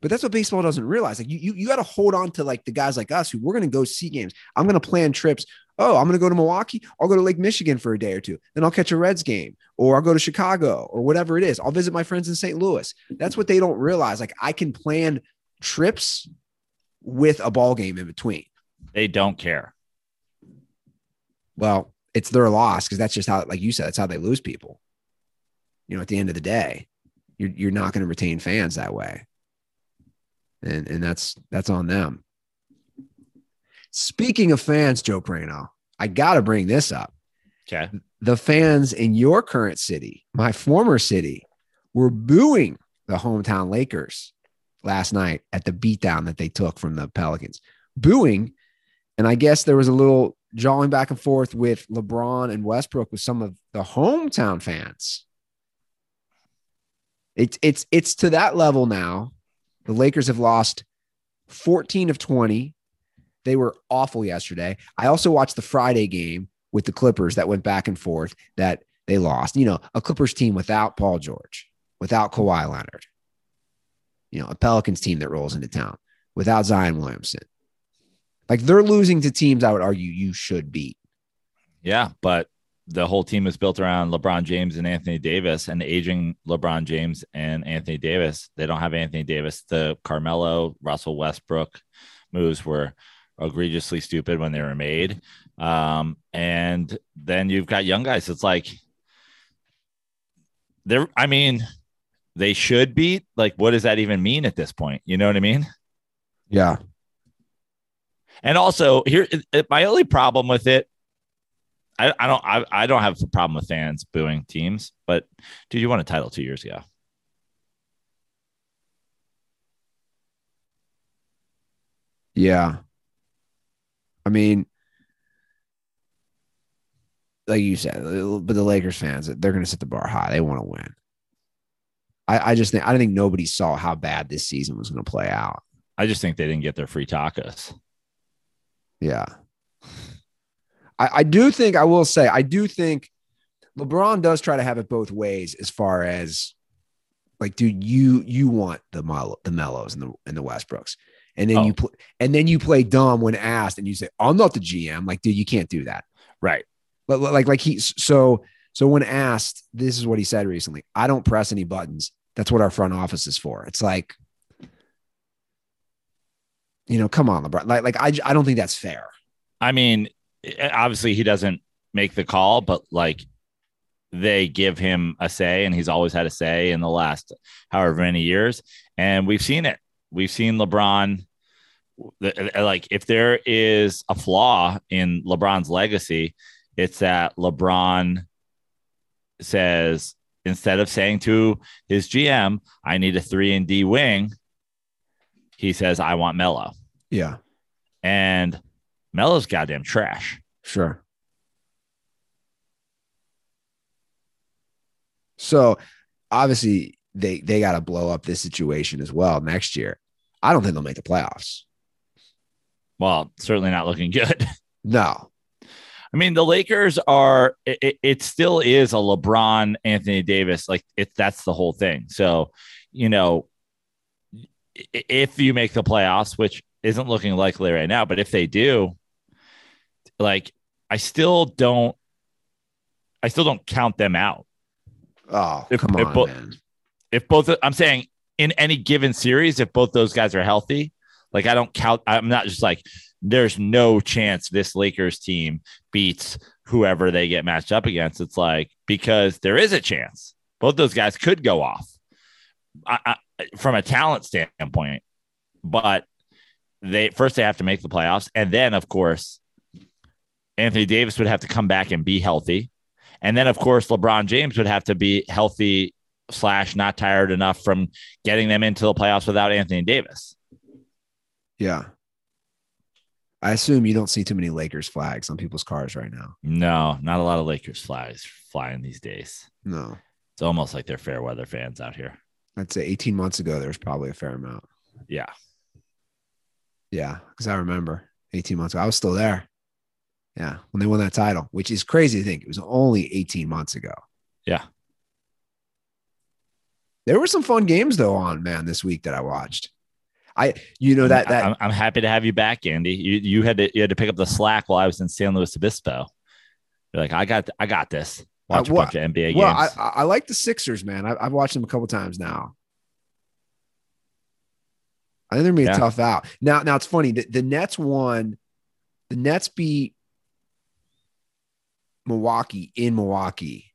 But that's what baseball doesn't realize. Like you, you, you got to hold on to like the guys like us who we're going to go see games. I'm going to plan trips. Oh, I'm going to go to Milwaukee. I'll go to Lake Michigan for a day or two. Then I'll catch a Reds game, or I'll go to Chicago, or whatever it is. I'll visit my friends in St. Louis. That's what they don't realize. Like I can plan trips with a ball game in between. They don't care. Well, it's their loss because that's just how, like you said, that's how they lose people. You know, at the end of the day, you're you're not going to retain fans that way, and and that's that's on them. Speaking of fans, Joe Prano, I got to bring this up. Okay. The fans in your current city, my former city, were booing the hometown Lakers last night at the beatdown that they took from the Pelicans. Booing, and I guess there was a little jawing back and forth with LeBron and Westbrook with some of the hometown fans. It's it's it's to that level now. The Lakers have lost 14 of 20. They were awful yesterday. I also watched the Friday game with the Clippers that went back and forth that they lost. You know, a Clippers team without Paul George, without Kawhi Leonard. You know, a Pelicans team that rolls into town without Zion Williamson. Like they're losing to teams I would argue you should beat. Yeah, but the whole team is built around LeBron James and Anthony Davis and aging LeBron James and Anthony Davis. They don't have Anthony Davis. The Carmelo, Russell Westbrook moves were egregiously stupid when they were made. Um, and then you've got young guys. It's like they're, I mean, they should beat. Like, what does that even mean at this point? You know what I mean? Yeah. And also, here my only problem with it, I, I don't I, I don't have a problem with fans booing teams, but dude, you won a title two years ago. Yeah. I mean, like you said, but the Lakers fans, they're going to set the bar high. They want to win. I, I just think I don't think nobody saw how bad this season was going to play out. I just think they didn't get their free tacos. Yeah. I, I do think I will say I do think LeBron does try to have it both ways as far as like, dude, you you want the the Melos and the and the Westbrooks. And then Oh. you pl- and then you play dumb when asked and you say, I'm not the GM. Like, dude, you can't do that. Right. But like like he so so when asked, this is what he said recently. I don't press any buttons. That's what our front office is for. It's like, you know, come on, LeBron. Like, like I, I don't think that's fair. I mean, eh, obviously he doesn't make the call, but like they give him a say, and he's always had a say in the last however many years. And we've seen it. We've seen LeBron. Like, if there is a flaw in LeBron's legacy, it's that LeBron says instead of saying to his GM, "I need a three and D wing," he says, "I want Melo." Yeah, and Melo's goddamn trash. sure. So obviously they they got to blow up this situation as well next year. I don't think they'll make the playoffs. Well, certainly not looking good. No. I mean, the Lakers are. It, it- still is a LeBron, Anthony Davis. Like it. That's the whole thing. So, you know, if you make the playoffs, which isn't looking likely right now, but if they do, like I still don't. I still don't count them out. Oh, If- come if on, bo- man. If both, I'm saying in any given series, if both those guys are healthy, like I don't count. I'm not just like there's no chance this Lakers team beats whoever they get matched up against. It's like because there is a chance both those guys could go off I, I, from a talent standpoint, but they first they have to make the playoffs, and then of course Anthony Davis would have to come back and be healthy, and then of course LeBron James would have to be healthy slash not tired enough from getting them into the playoffs without Anthony Davis. Yeah. I assume you don't see too many Lakers flags on people's cars right now. No, not a lot of Lakers flags flying these days. No. It's almost like they're fair weather fans out here. I'd say 18 months ago, there was probably a fair amount. Yeah. Yeah. Because I remember 18 months ago, I was still there. Yeah. When they won that title, which is crazy to think it was only 18 months ago. Yeah. There were some fun games, though, on man this week that I watched. I, you know that that I'm, I'm happy to have you back, Andy. You you had to you had to pick up the slack while I was in San Luis Obispo. You're like, I got I got this. Watch Uh, a bunch of NBA well, games. I, I I like the Sixers, man. I, I've watched them a couple times now. I think they're gonna be Yeah. a tough out. Now, now it's funny. The, the Nets won. The Nets beat Milwaukee in Milwaukee,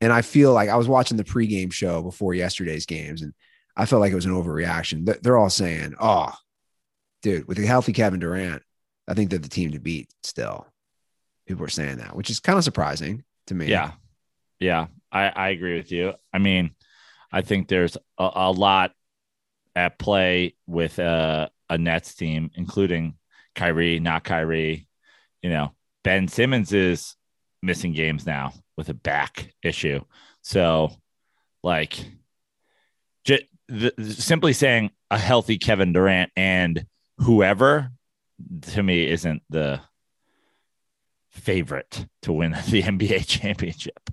and I feel like I was watching the pregame show before yesterday's games, and I felt like it was an overreaction. They're- all saying, "Oh, dude, with a healthy Kevin Durant, I think they're the team to beat." Still, people are saying that, which is kind of surprising to me. Yeah. Yeah. I, I agree with you. I mean, I think there's a, a lot at play with uh, a Nets team, including Kyrie, not Kyrie. You know, Ben Simmons is missing games now with a back issue. So, like, the, simply saying a healthy Kevin Durant and whoever to me isn't the favorite to win the NBA championship.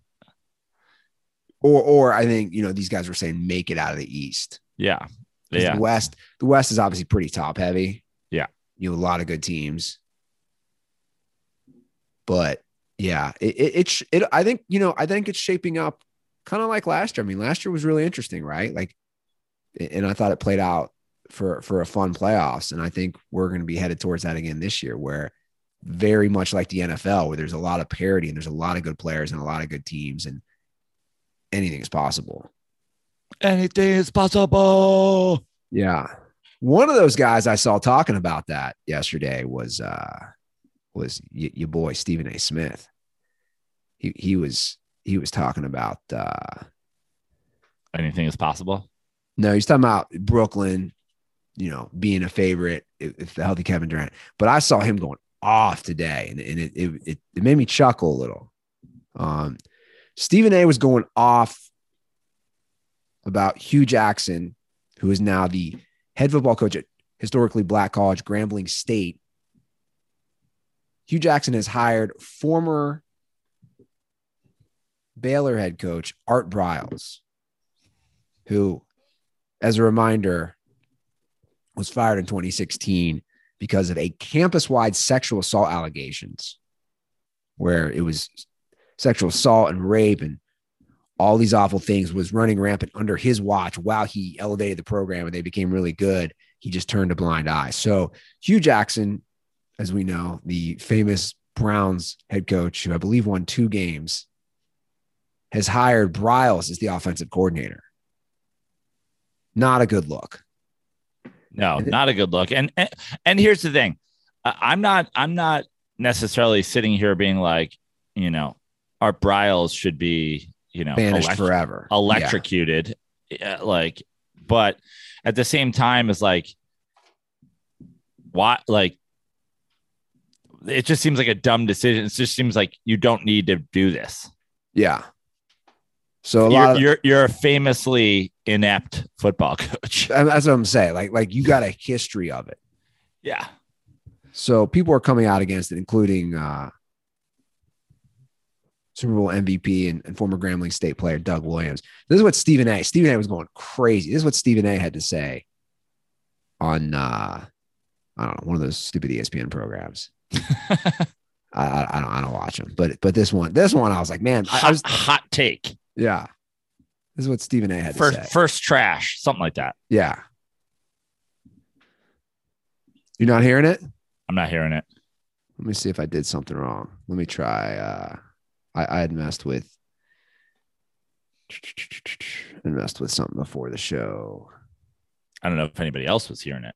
or or I think you know these guys were saying make it out of the East. Yeah. Yeah. The West, the West is obviously pretty top heavy. Yeah. You know, a lot of good teams. But yeah, it it, it, it I think, you know, I think it's shaping up kind of like last year. I mean, last year was really interesting, right? Like, and I thought it played out for for a fun playoffs. And I think we're going to be headed towards that again this year, where very much like the NFL, where there's a lot of parity and there's a lot of good players and a lot of good teams, and anything is possible. Anything is possible. Yeah. One of those guys I saw talking about that yesterday was uh was y- your boy Stephen A. Smith. He he was he was talking about uh Anything is possible. No, he's talking about Brooklyn, you know, being a favorite if, the healthy Kevin Durant. But I saw him going off today and, and it, it it it made me chuckle a little. Um Stephen A was going off about Hue Jackson, who is now the head football coach at historically black college Grambling State. Hue Jackson has hired former Baylor head coach Art Briles, who, as a reminder, was fired in 2016 because of a campus wide sexual assault allegations, where it was sexual assault and rape and all these awful things was running rampant under his watch while he elevated the program and they became really good. He just turned a blind eye. So Hue Jackson, as we know, the famous Browns head coach, who I believe won two games, has hired Briles as the offensive coordinator. Not a good look. No, not a good look. And and, and here's the thing. I'm not I'm not necessarily sitting here being like, you know, Art Briles should be, you know, Banished elect- forever. electrocuted. Yeah, like, but at the same time, is like, why? Like, it just seems like a dumb decision. It just seems like you don't need to do this. Yeah. So a You're, lot of you're you're a famously inept football coach. that's what I'm saying. Like, like you got a history of it. Yeah. So people are coming out against it, including uh, Super Bowl MVP and, and former Grambling State player Doug Williams. This is what Stephen A. Stephen A. was going crazy. This is what Stephen A. had to say on uh, I don't know one of those stupid ESPN programs. I, I, don't I don't watch them, but but this one this one I was like, man, I, I was hot take. Yeah. This is what Stephen A. had to First say. first trash, something like that. Yeah. You're not hearing it? I'm not hearing it. Let me see if I did something wrong. Let me try. Uh, I, I had messed with. I messed with something before the show. I don't know if anybody else was hearing it.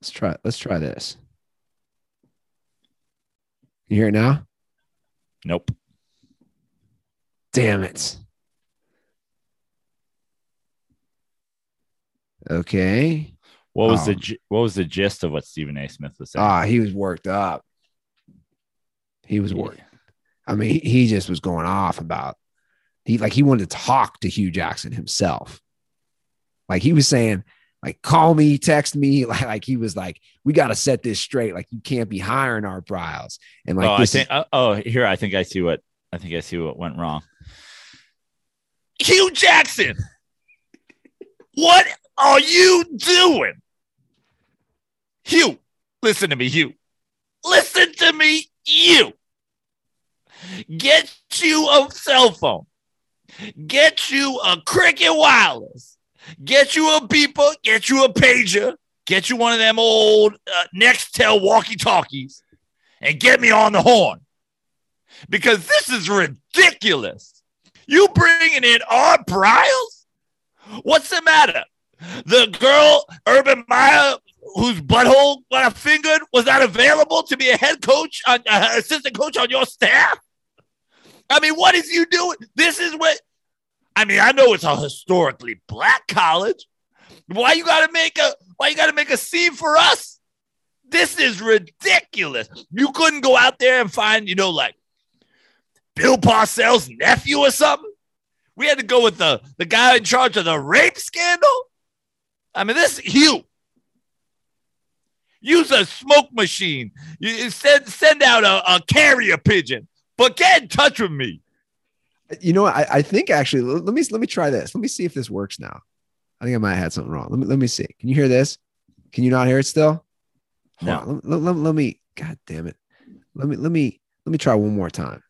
Let's try. Let's try this. You hear it now? Nope. Damn it. Okay. What was the Oh. what was the gist of what Stephen A. Smith was saying? Ah, he was worked up. He was worked. I mean, he, he just was going off about he like he wanted to talk to Hue Jackson himself. Like he was saying, like, call me, text me. Like, like he was like, we got to set this straight. Like, you can't be hiring Art Briles. And like oh, I think. is, oh, oh, here I think I see what I think I see what went wrong. Hue Jackson. What are you doing? Hue, listen to me, Hue. Listen to me, you. Get you a cell phone. Get you a Cricket Wireless. Get you a beeper. Get you a pager. Get you one of them old uh, Nextel walkie talkies and get me on the horn. Because this is ridiculous. You bringing in Art Briles? What's the matter? The girl, Urban Meyer, whose butthole got a fingered, was not available to be a head coach, on, uh, assistant coach on your staff? I mean, what is you doing? This is what I mean. I know it's a historically black college. Why you gotta make a why you gotta make a scene for us? This is ridiculous. You couldn't go out there and find, you know, like Bill Parcells' nephew or something. We had to go with the, the guy in charge of the rape scandal. I mean, this Hue. Use a smoke machine. You send send out a, a carrier pigeon but get in touch with me. You know, I, I think actually, let me let me try this. Let me see if this works now. I think I might have had something wrong. Let me let me see. Can you hear this? Can you not hear it still? No. Let, let, let, me. God damn it. Let me let me let me try one more time.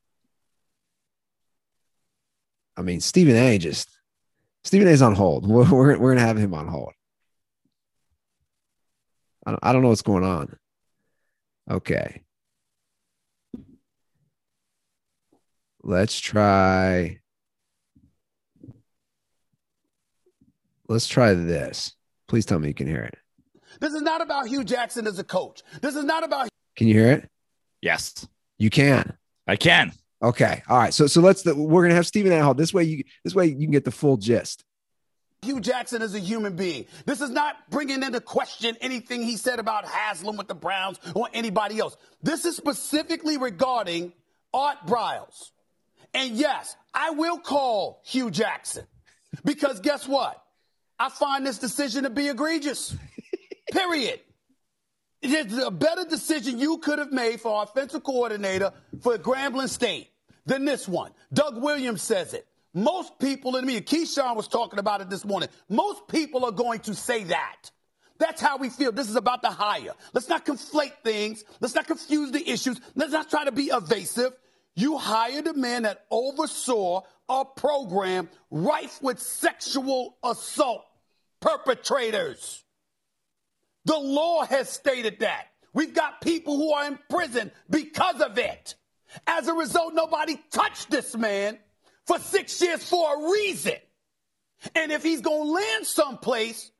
I mean, Stephen A. Just Stephen A. is on hold. We're we're, we're gonna have him on hold. I don't, I don't know what's going on. Okay. Let's try. Let's try this. Please tell me you can hear it. This is not about Hue Jackson as a coach. This is not about. Can you hear it? Yes, you can. I can. Okay. All right. So so let's. We're gonna have Stephen Hall. This way you. This way you can get the full gist. Hue Jackson is a human being. This is not bringing into question anything he said about Haslam with the Browns or anybody else. This is specifically regarding Art Briles. And yes, I will call Hue Jackson because guess what? I find this decision to be egregious. Period. It's a better decision you could have made for offensive coordinator for Grambling State than this one. Doug Williams says it. Most people in the media, Keyshawn was talking about it this morning. Most people are going to say that. That's how we feel. This is about the hire. Let's not conflate things. Let's not confuse the issues. Let's not try to be evasive. You hired a man that oversaw a program rife with sexual assault perpetrators. The law has stated that. We've got people who are in prison because of it. As a result, nobody touched this man for six years for a reason. And if he's going to land someplace,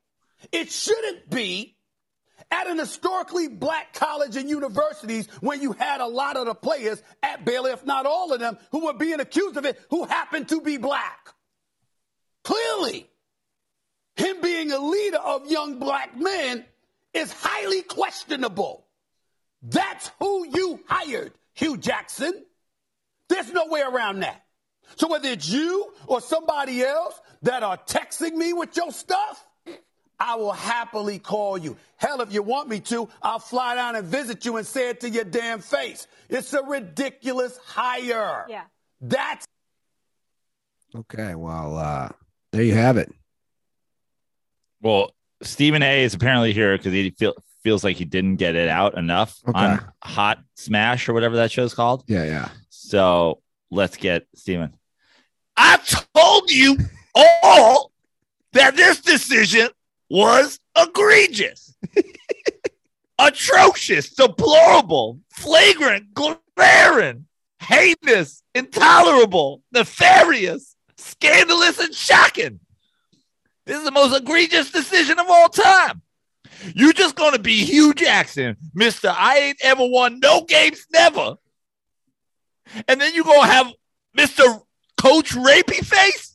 it shouldn't be at an historically black college and universities when you had a lot of the players at Baylor, if not all of them, who were being accused of it, who happened to be black. Clearly, him being a leader of young black men is highly questionable. That's who you hired, Hue Jackson. There's no way around that. So whether it's you or somebody else that are texting me with your stuff, I will happily call you. Hell, if you want me to, I'll fly down and visit you and say it to your damn face. It's a ridiculous hire. Yeah. That's okay. Well, uh, there you have it. Well, Stephen A is apparently here because he feel, feels like he didn't get it out enough okay. on Hot Smash or whatever that show's called. Yeah, yeah. So let's get Stephen. I told you all that this decision was egregious, atrocious, deplorable, flagrant, glaring, heinous, intolerable, nefarious, scandalous, and shocking. This is the most egregious decision of all time. You're just going to be Hue Jackson, Mr. I ain't ever won no games, never. And then you're to have Mr. Coach Rapey Face?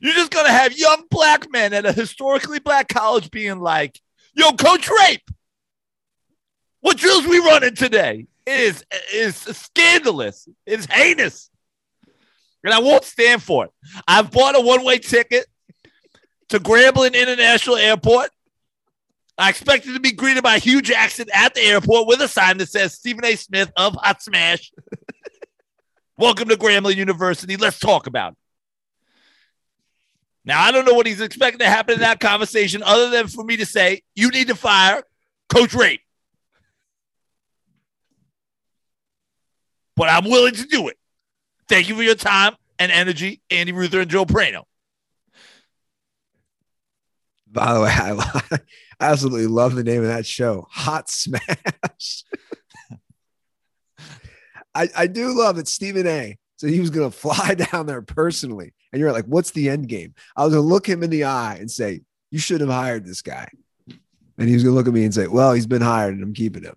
You're just gonna have young black men at a historically black college being like, "Yo, Coach Rape, what drills we running today? It is is scandalous. It's heinous, and I won't stand for it. I've bought a one way ticket to Grambling International Airport. I expected to be greeted by Hue Jackson at the airport with a sign that says Stephen A. Smith of Hot Smash. Welcome to Grambling University. Let's talk about it. Now I don't know what he's expecting to happen in that conversation, other than for me to say, you need to fire Coach Rape. But I'm willing to do it. Thank you for your time and energy, Andy Ruther and Joe Prano. By the way, I, I absolutely love the name of that show, Hot Smash. I, I do love that Stephen A. So he was going to fly down there personally. And you're like, what's the end game? I was going to look him in the eye and say, you should have hired this guy. And he was going to look at me and say, well, he's been hired and I'm keeping him.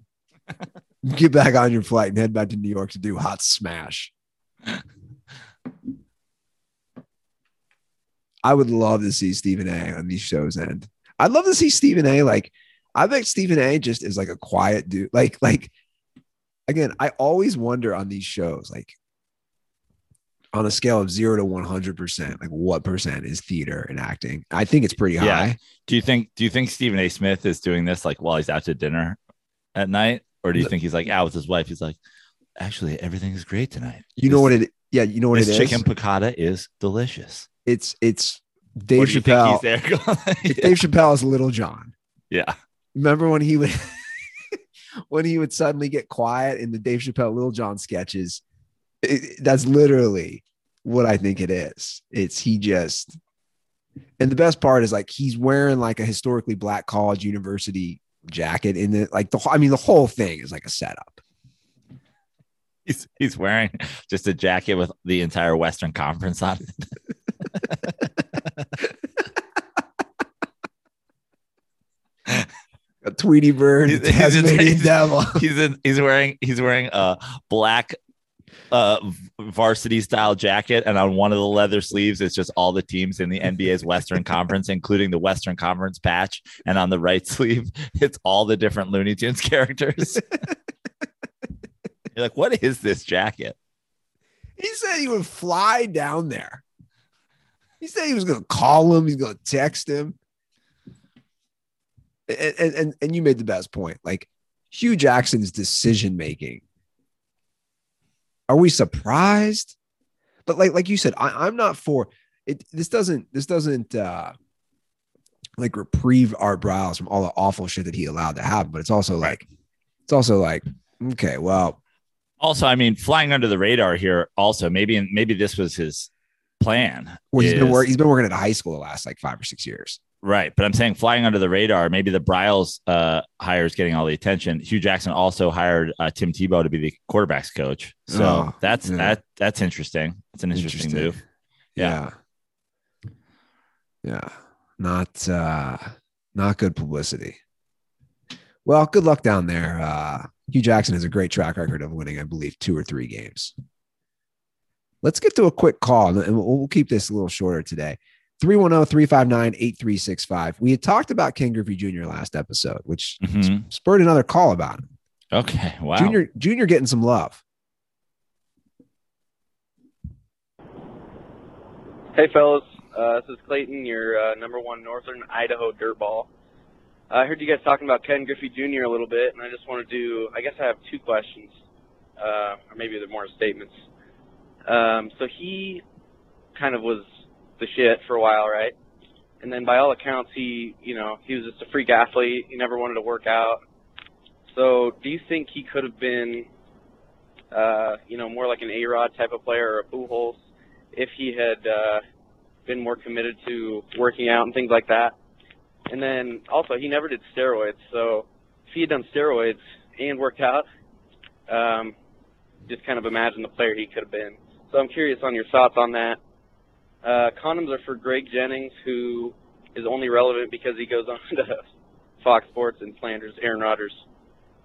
Get back on your flight and head back to New York to do Hot Smash. I would love to see Stephen A on these shows end. I'd love to see Stephen A. Like, I think Stephen A. just is like a quiet dude. Like, like again, I always wonder on these shows, like on a scale of zero to one hundred percent, like what percent is theater and acting? I think it's pretty high. Yeah. Do you think do you think Stephen A. Smith is doing this like while he's out to dinner at night? Or do you think he's like out with his wife? He's like, actually, everything is great tonight. You know what it? Yeah, you know what This it is. chicken piccata is delicious. It's it's Dave do you think Chappelle. he's there going- It's Dave Chappelle's Lil Jon. yeah. Remember when he would when he would suddenly get quiet in the Dave Chappelle Lil Jon sketches? It- that's literally what I think it is. It's he just and the best part is like he's wearing like a historically black college university jacket in it. Like the I mean the whole thing is like a setup. He's he's wearing just a jacket with the entire Western Conference on it. A Tweety Bird, He's- a he's he's- Devil. He's in he's wearing he's wearing a black uh varsity style jacket and on one of the leather sleeves it's just all the teams in the NBA's Western Conference including the Western Conference patch and on the right sleeve it's all the different Looney Tunes characters. You're like what is this jacket? He said he would fly down there. He said he was going to call him. He's going to text him. And, and, and, and you made the best point. Like Hue Jackson's decision making. Are we surprised? But like like you said, I, I'm not for it. This doesn't this doesn't uh like reprieve Art Briles from all the awful shit that he allowed to happen. But it's also like it's also like okay, well, Also, I mean, flying under the radar here. Also, maybe maybe this was his plan. well he's been is- work, he's been working at a high school the last like five or six years. Right, but I'm saying flying under the radar. Maybe the Briles uh, hire is getting all the attention. Hue Jackson also hired uh, Tim Tebow to be the quarterbacks coach. So Oh, that's yeah. that that's interesting. It's an interesting, move. Yeah. Yeah. Not uh not good publicity. Well, good luck down there. Uh Hue Jackson has a great track record of winning, I believe, two or three games. Let's get to a quick call and we'll, we'll keep this a little shorter today. oh, 310 359 8365. We had talked about Ken Griffey Jr. last episode, which Mhm. spurred another call about him. Okay, wow. Junior, Junior getting some love. Hey, fellas. Uh, this is Clayton, your uh, number one Northern Idaho dirtball. I heard you guys talking about Ken Griffey Jr. a little bit, and I just want to do, I guess I have two questions, uh, or maybe they're more statements. Um, so he kind of was the shit for a while, right? And then by all accounts, he, you know, he was just a freak athlete. He never wanted to work out. So do you think he could have been, uh, you know, more like an A-Rod type of player or a Pujols if he had uh, been more committed to working out and things like that. And then also, he never did steroids. So if he had done steroids and worked out, um, just kind of imagine the player he could have been. So I'm curious on your thoughts on that. Uh, condoms are for Greg Jennings, who is only relevant because he goes on to Fox Sports and slanders Aaron Rodgers.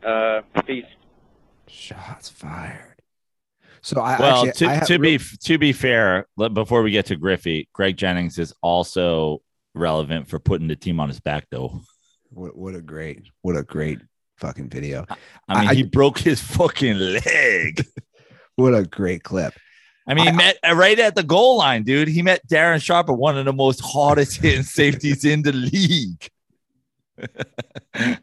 Uh, peace. Shots fired. So I well, actually, to, I to real- be to be fair, before we get to Griffey, Greg Jennings is also relevant for putting the team on his back, though. What, what a great, what a great fucking video. I mean, I- he broke his fucking leg. What a great clip. I mean, he I- met uh, right at the goal line, dude. He met Darren Sharp, one of the most hardest hitting safeties in the league.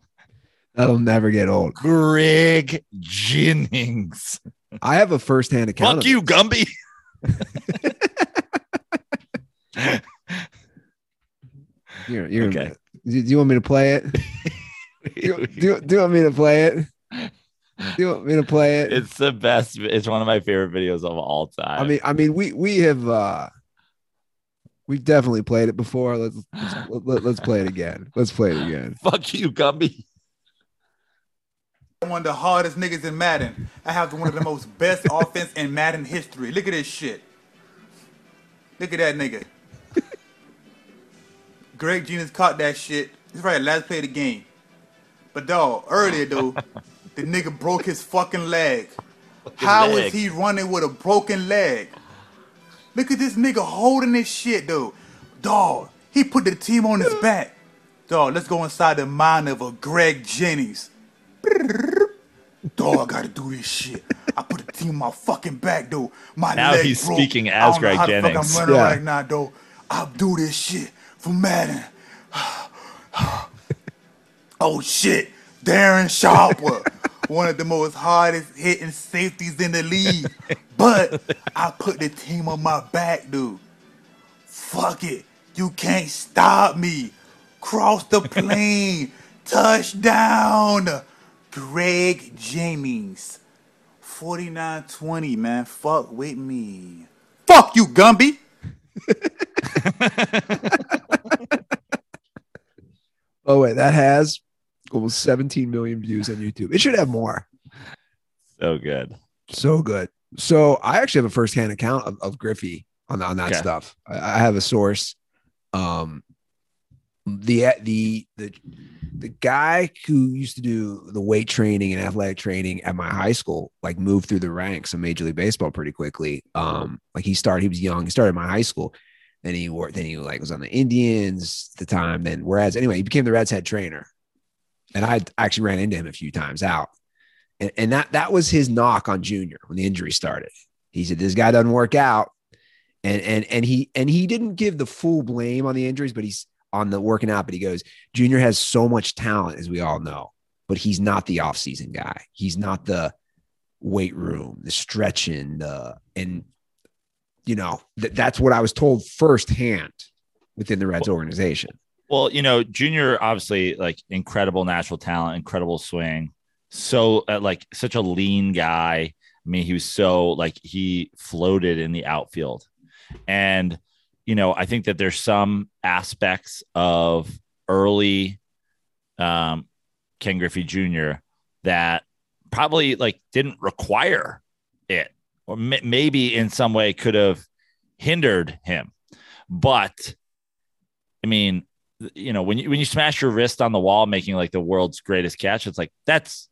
That'll never get old. Greg Jennings. I have a firsthand account. Fuck of you, Gumby. You're, you're Okay. do you want me to play it? Do do, do you want me to play it? Do you want me to play it? it's the best. It's one of my favorite videos of all time. I mean, I mean, we we have uh we've definitely played it before. Let's let's, let, let's play it again. Let's play it again. fuck you, Gumby. one of the hardest niggas in Madden. I have one of the most best offense in Madden history. Look at this shit. Look at that nigga. Greg Jennings caught that shit. It's right, last play of the game. But dog, earlier though, the nigga broke his fucking leg. How is leg. he running with a broken leg? Look at this nigga holding this shit though. Dog, he put the team on his back. Dog, let's go inside the mind of a Greg Jennings. Dog, I gotta do this shit. I put the team on my fucking back, though. My Now leg he's broke. speaking I as don't know Greg how the fuck Jennings. I'm running Yeah. right now, though. I'll do this shit for Madden. oh shit, Darren Sharper, one of the most hardest hitting safeties in the league. But I put the team on my back, dude. Fuck it. You can't stop me. Cross the plane. Touchdown. Greg Jennings. 49-20, man. Fuck with me. Fuck you, Gumby. Oh wait, that has almost 17 million views on YouTube. It should have more. So good. So good. So I actually have a firsthand account of, of Griffey on on that Okay. stuff. I, I have a source. Um, the the the the guy who used to do the weight training and athletic training at my high school, like moved through the ranks of Major League Baseball pretty quickly. Um, like he started, he was young. He started my high school. Then he worked. Then he like was on the Indians at the time. Then whereas anyway, he became the Reds head trainer, and I actually ran into him a few times out. And, and that that was his knock on Junior when the injury started. He said, "This guy doesn't work out," and and and he and he didn't give the full blame on the injuries, but he's on the working out. But he goes, "Junior has so much talent, as we all know, but he's not the offseason guy. He's not the weight room, the stretching, the and you know th- that's what I was told firsthand within the Reds organization. Well, you know, Junior obviously like incredible natural talent, incredible swing. So uh, like such a lean guy. I mean, he was so like he floated in the outfield. And you know, I think that there's some aspects of early um Ken Griffey Jr. that probably like didn't require it or m- maybe in some way could have hindered him. But I mean, you know, when you when you smash your wrist on the wall, making like the world's greatest catch, it's like that's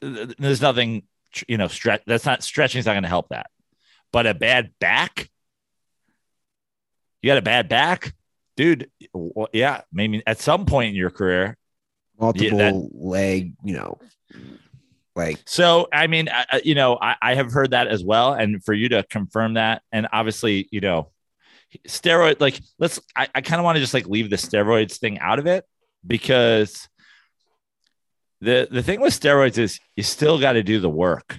there's nothing, you know, stretch. That's not stretching's not going to help that. But a bad back, you got a bad back, dude. w- Yeah, maybe at some point in your career. Multiple that- leg, you know, like So I mean, I- you know, I, I have heard that as well, and for you to confirm that, and obviously, you know, steroid like let's i, I kind of want to just like leave the steroids thing out of it because the the thing with steroids is you still got to do the work.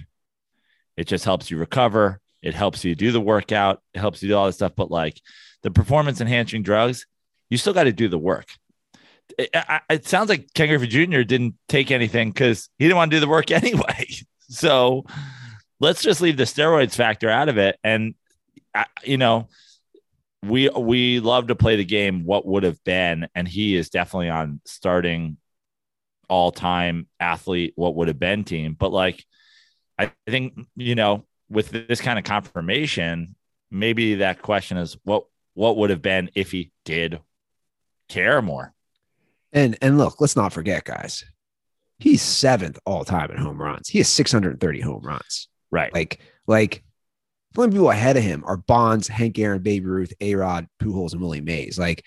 It just helps you recover. It helps you do the workout. It helps you do all this stuff but like the performance enhancing drugs you still got to do the work. It, it sounds like ken griffey jr didn't take anything because he didn't want to do the work anyway. So let's just leave the steroids factor out of it and I, you know we we love to play the game what would have been and he is definitely on starting all time athlete what would have been team but like i think you know with this kind of confirmation maybe that question is what what would have been if he did care more And and look, let's not forget, guys. He's seventh all time in home runs. He has 630 home runs. right Like, like only people ahead of him are Bonds, Hank Aaron, Babe Ruth, A Rod, Pujols, and Willie Mays. Like,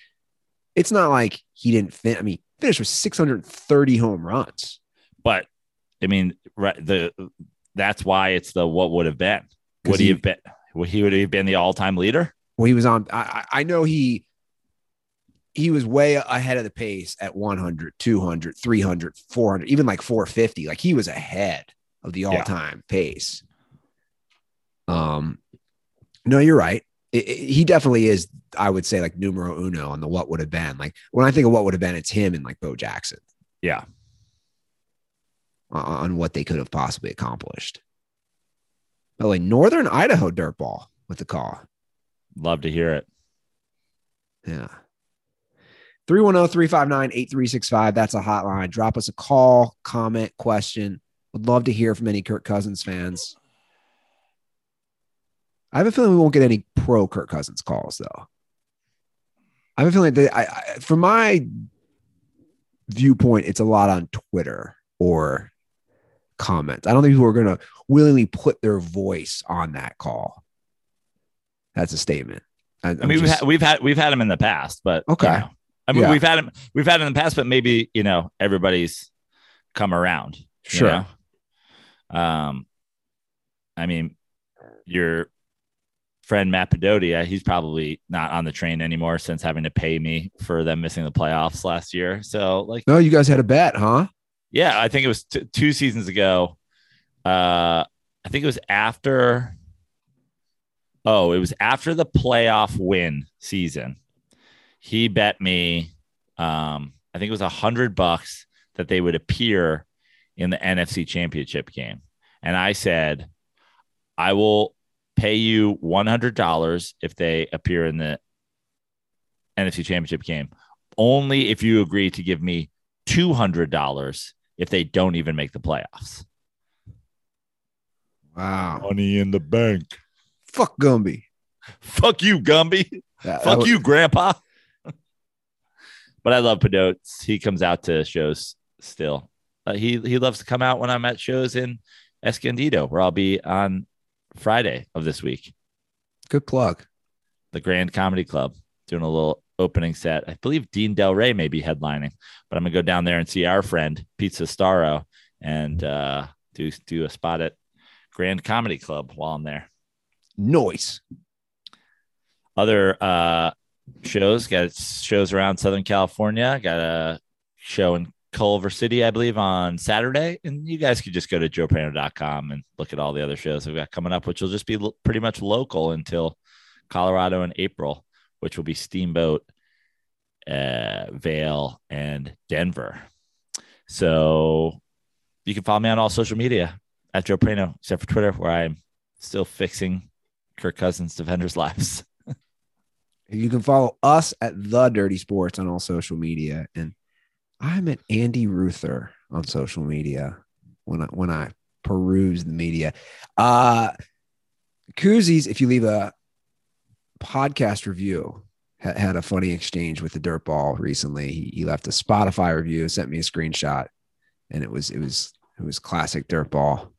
it's not like he didn't fin- I mean, finished with 630 home runs. but i mean right the that's why it's the what would have been. would he he- have been would he would have been the all-time leader Well, he was on. I, I know he he was way ahead of the pace at 100, 200, 300, 400, even like 450. Like he was ahead of the all time pace. Um, no, you're right. it, it- he definitely is. I would say like numero uno on the what would have been. Like when I think of what would have been, it's him and like Bo Jackson Yeah. on, on what they could have possibly accomplished. By the way, Northern Idaho dirtball with the call. Love to hear it. Yeah. oh, 310 359 8365. That's a hotline. Drop us a call, comment, question. Would love to hear from any Kirk Cousins fans. I have a feeling we won't get any pro Kirk Cousins calls, though. I have a feeling that I, I, from my viewpoint, it's a lot on Twitter or comments. I don't think people are going to willingly put their voice on that call. That's a statement. I, I mean, we've, had, we've had we've had him in the past, but you Okay. know. I mean, Yeah. we've had him we've had him in the past, but maybe you know everybody's come around. you Sure. know? Um, I mean, your friend Matt Padodia, he's probably not on the train anymore since having to pay me for them missing the playoffs last year. So, like, no, you guys had a bet, huh? yeah, I think it was t- two seasons ago. Uh, I think it was after. Oh, it was after the playoff win season. He bet me, um, I think it was a hundred bucks that they would appear in the NFC Championship game, and I said, I will pay you one hundred dollars if they appear in the NFC Championship game, only if you agree to give me two hundred dollars if they don't even make the playoffs. Wow. Money in the bank. Fuck Gumby. Fuck you, Gumby. That- that Fuck was- you, Grandpa. but I love Padotes. He comes out to shows still. Uh, he he loves to come out when I'm at shows in Escondido, where I'll be on Friday of this week. Good plug. the Grand Comedy Club, doing a little opening set. I believe Dean Delray may be headlining, but I'm gonna go down there and see our friend Pizza Starro and uh, do do a spot at Grand Comedy Club while I'm there. Noise. Other uh, shows got shows around Southern California. Got a show in Culver City, I believe, on Saturday. And you guys could just go to joeprano.com and look at all the other shows we've got coming up, which will just be pretty much local until Colorado in April, which will be Steamboat, uh, Vail, and Denver. So you can follow me on all social media at Joe Prano, except for Twitter, where I'm still fixing Kirk Cousins defenders' lives. You can follow us at the Dirty Sports on all social media, and I'm at Andy Ruther on social media when I when I peruse the media. Uh Koozies, if you leave a podcast review, ha- had a funny exchange with the Dirtball recently. He, he left a Spotify review, sent me a screenshot, and it was it was it was classic Dirtball.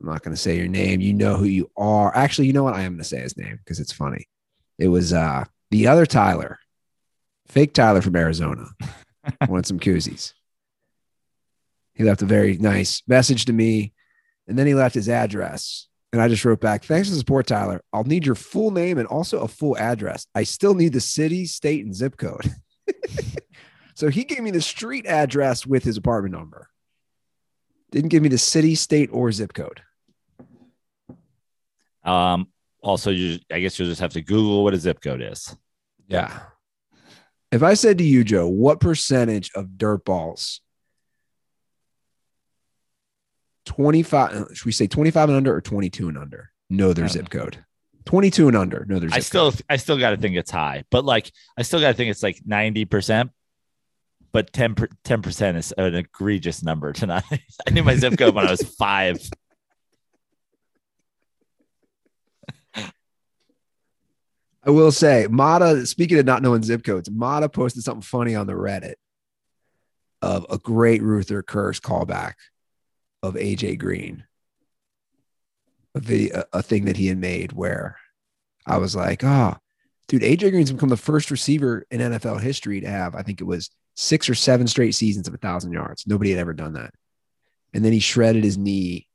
I'm not going to say your name. You know who you are. Actually, you know what? I am going to say his name because it's funny. It was uh the other Tyler, fake Tyler from Arizona, wanted some koozies. He left a very nice message to me, and then he left his address. And I just wrote back, thanks for the support, Tyler. I'll need your full name and also a full address. I still need the city, state, and zip code. so he gave me the street address with his apartment number. Didn't give me the city, state, or zip code. Um, also, you, I guess you'll just have to Google what a zip code is. Yeah. If I said to you, Joe, what percentage of dirt balls, 25, uh, should we say 25 and under or 22 and under? Know their zip code. 22 and under. Know their zip I still, code. I still got to think it's high, but like, I still got to think it's like ninety percent. But 10 percent is an egregious number tonight. I knew my zip code when I was five. I will say, Mata, speaking of not knowing zip codes, Mata posted something funny on the Reddit of a great Ruther Curse callback of AJ Green. A video, a, thing that he had made where I was like, oh, dude, AJ Green's become the first receiver in NFL history to have, I think it was six or seven straight seasons of a thousand yards. Nobody had ever done that. And then he shredded his knee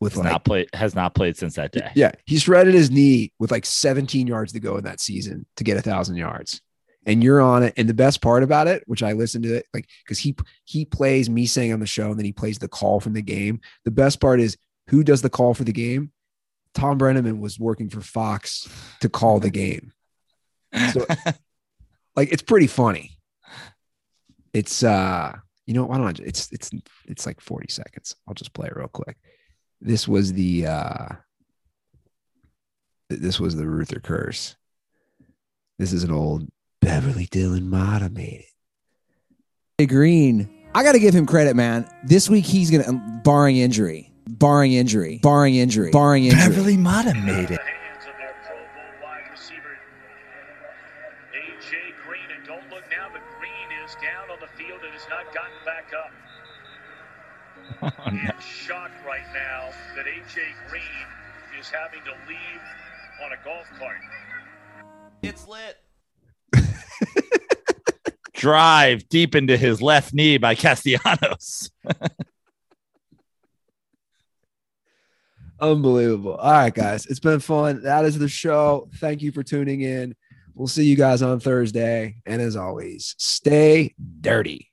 with Has like not played, has not played since that day. yeah, he shredded his knee with like 17 yards to go in that season to get a thousand yards. And you're on it. And the best part about it, which I listened to it, like because he he plays me saying on the show, and then he plays the call from the game. The best part is who does the call for the game? Thom Brennaman was working for Fox to call the game. So, like, it's pretty funny. It's uh, you know, why don't I? It's it's it's like forty seconds. I'll just play it real quick. This was the uh, this was the Ruther curse. This is an old Beverly Dillon Mata made it. Green, I got to give him credit, man. This week he's gonna, um, barring injury, barring injury, barring injury, barring injury. Beverly Mata made it. hands of their Pro Bowl wide receiver, A.J. Green. And don't look now, but Green is down on the field and has not gotten back up. In shock right now that A.J. Green is having to leave on a golf cart. It's lit. Drive deep into his left knee by Castellanos. Unbelievable. All right, guys. It's been fun. That is the show. Thank you for tuning in. We'll see you guys on Thursday. And as always, stay dirty.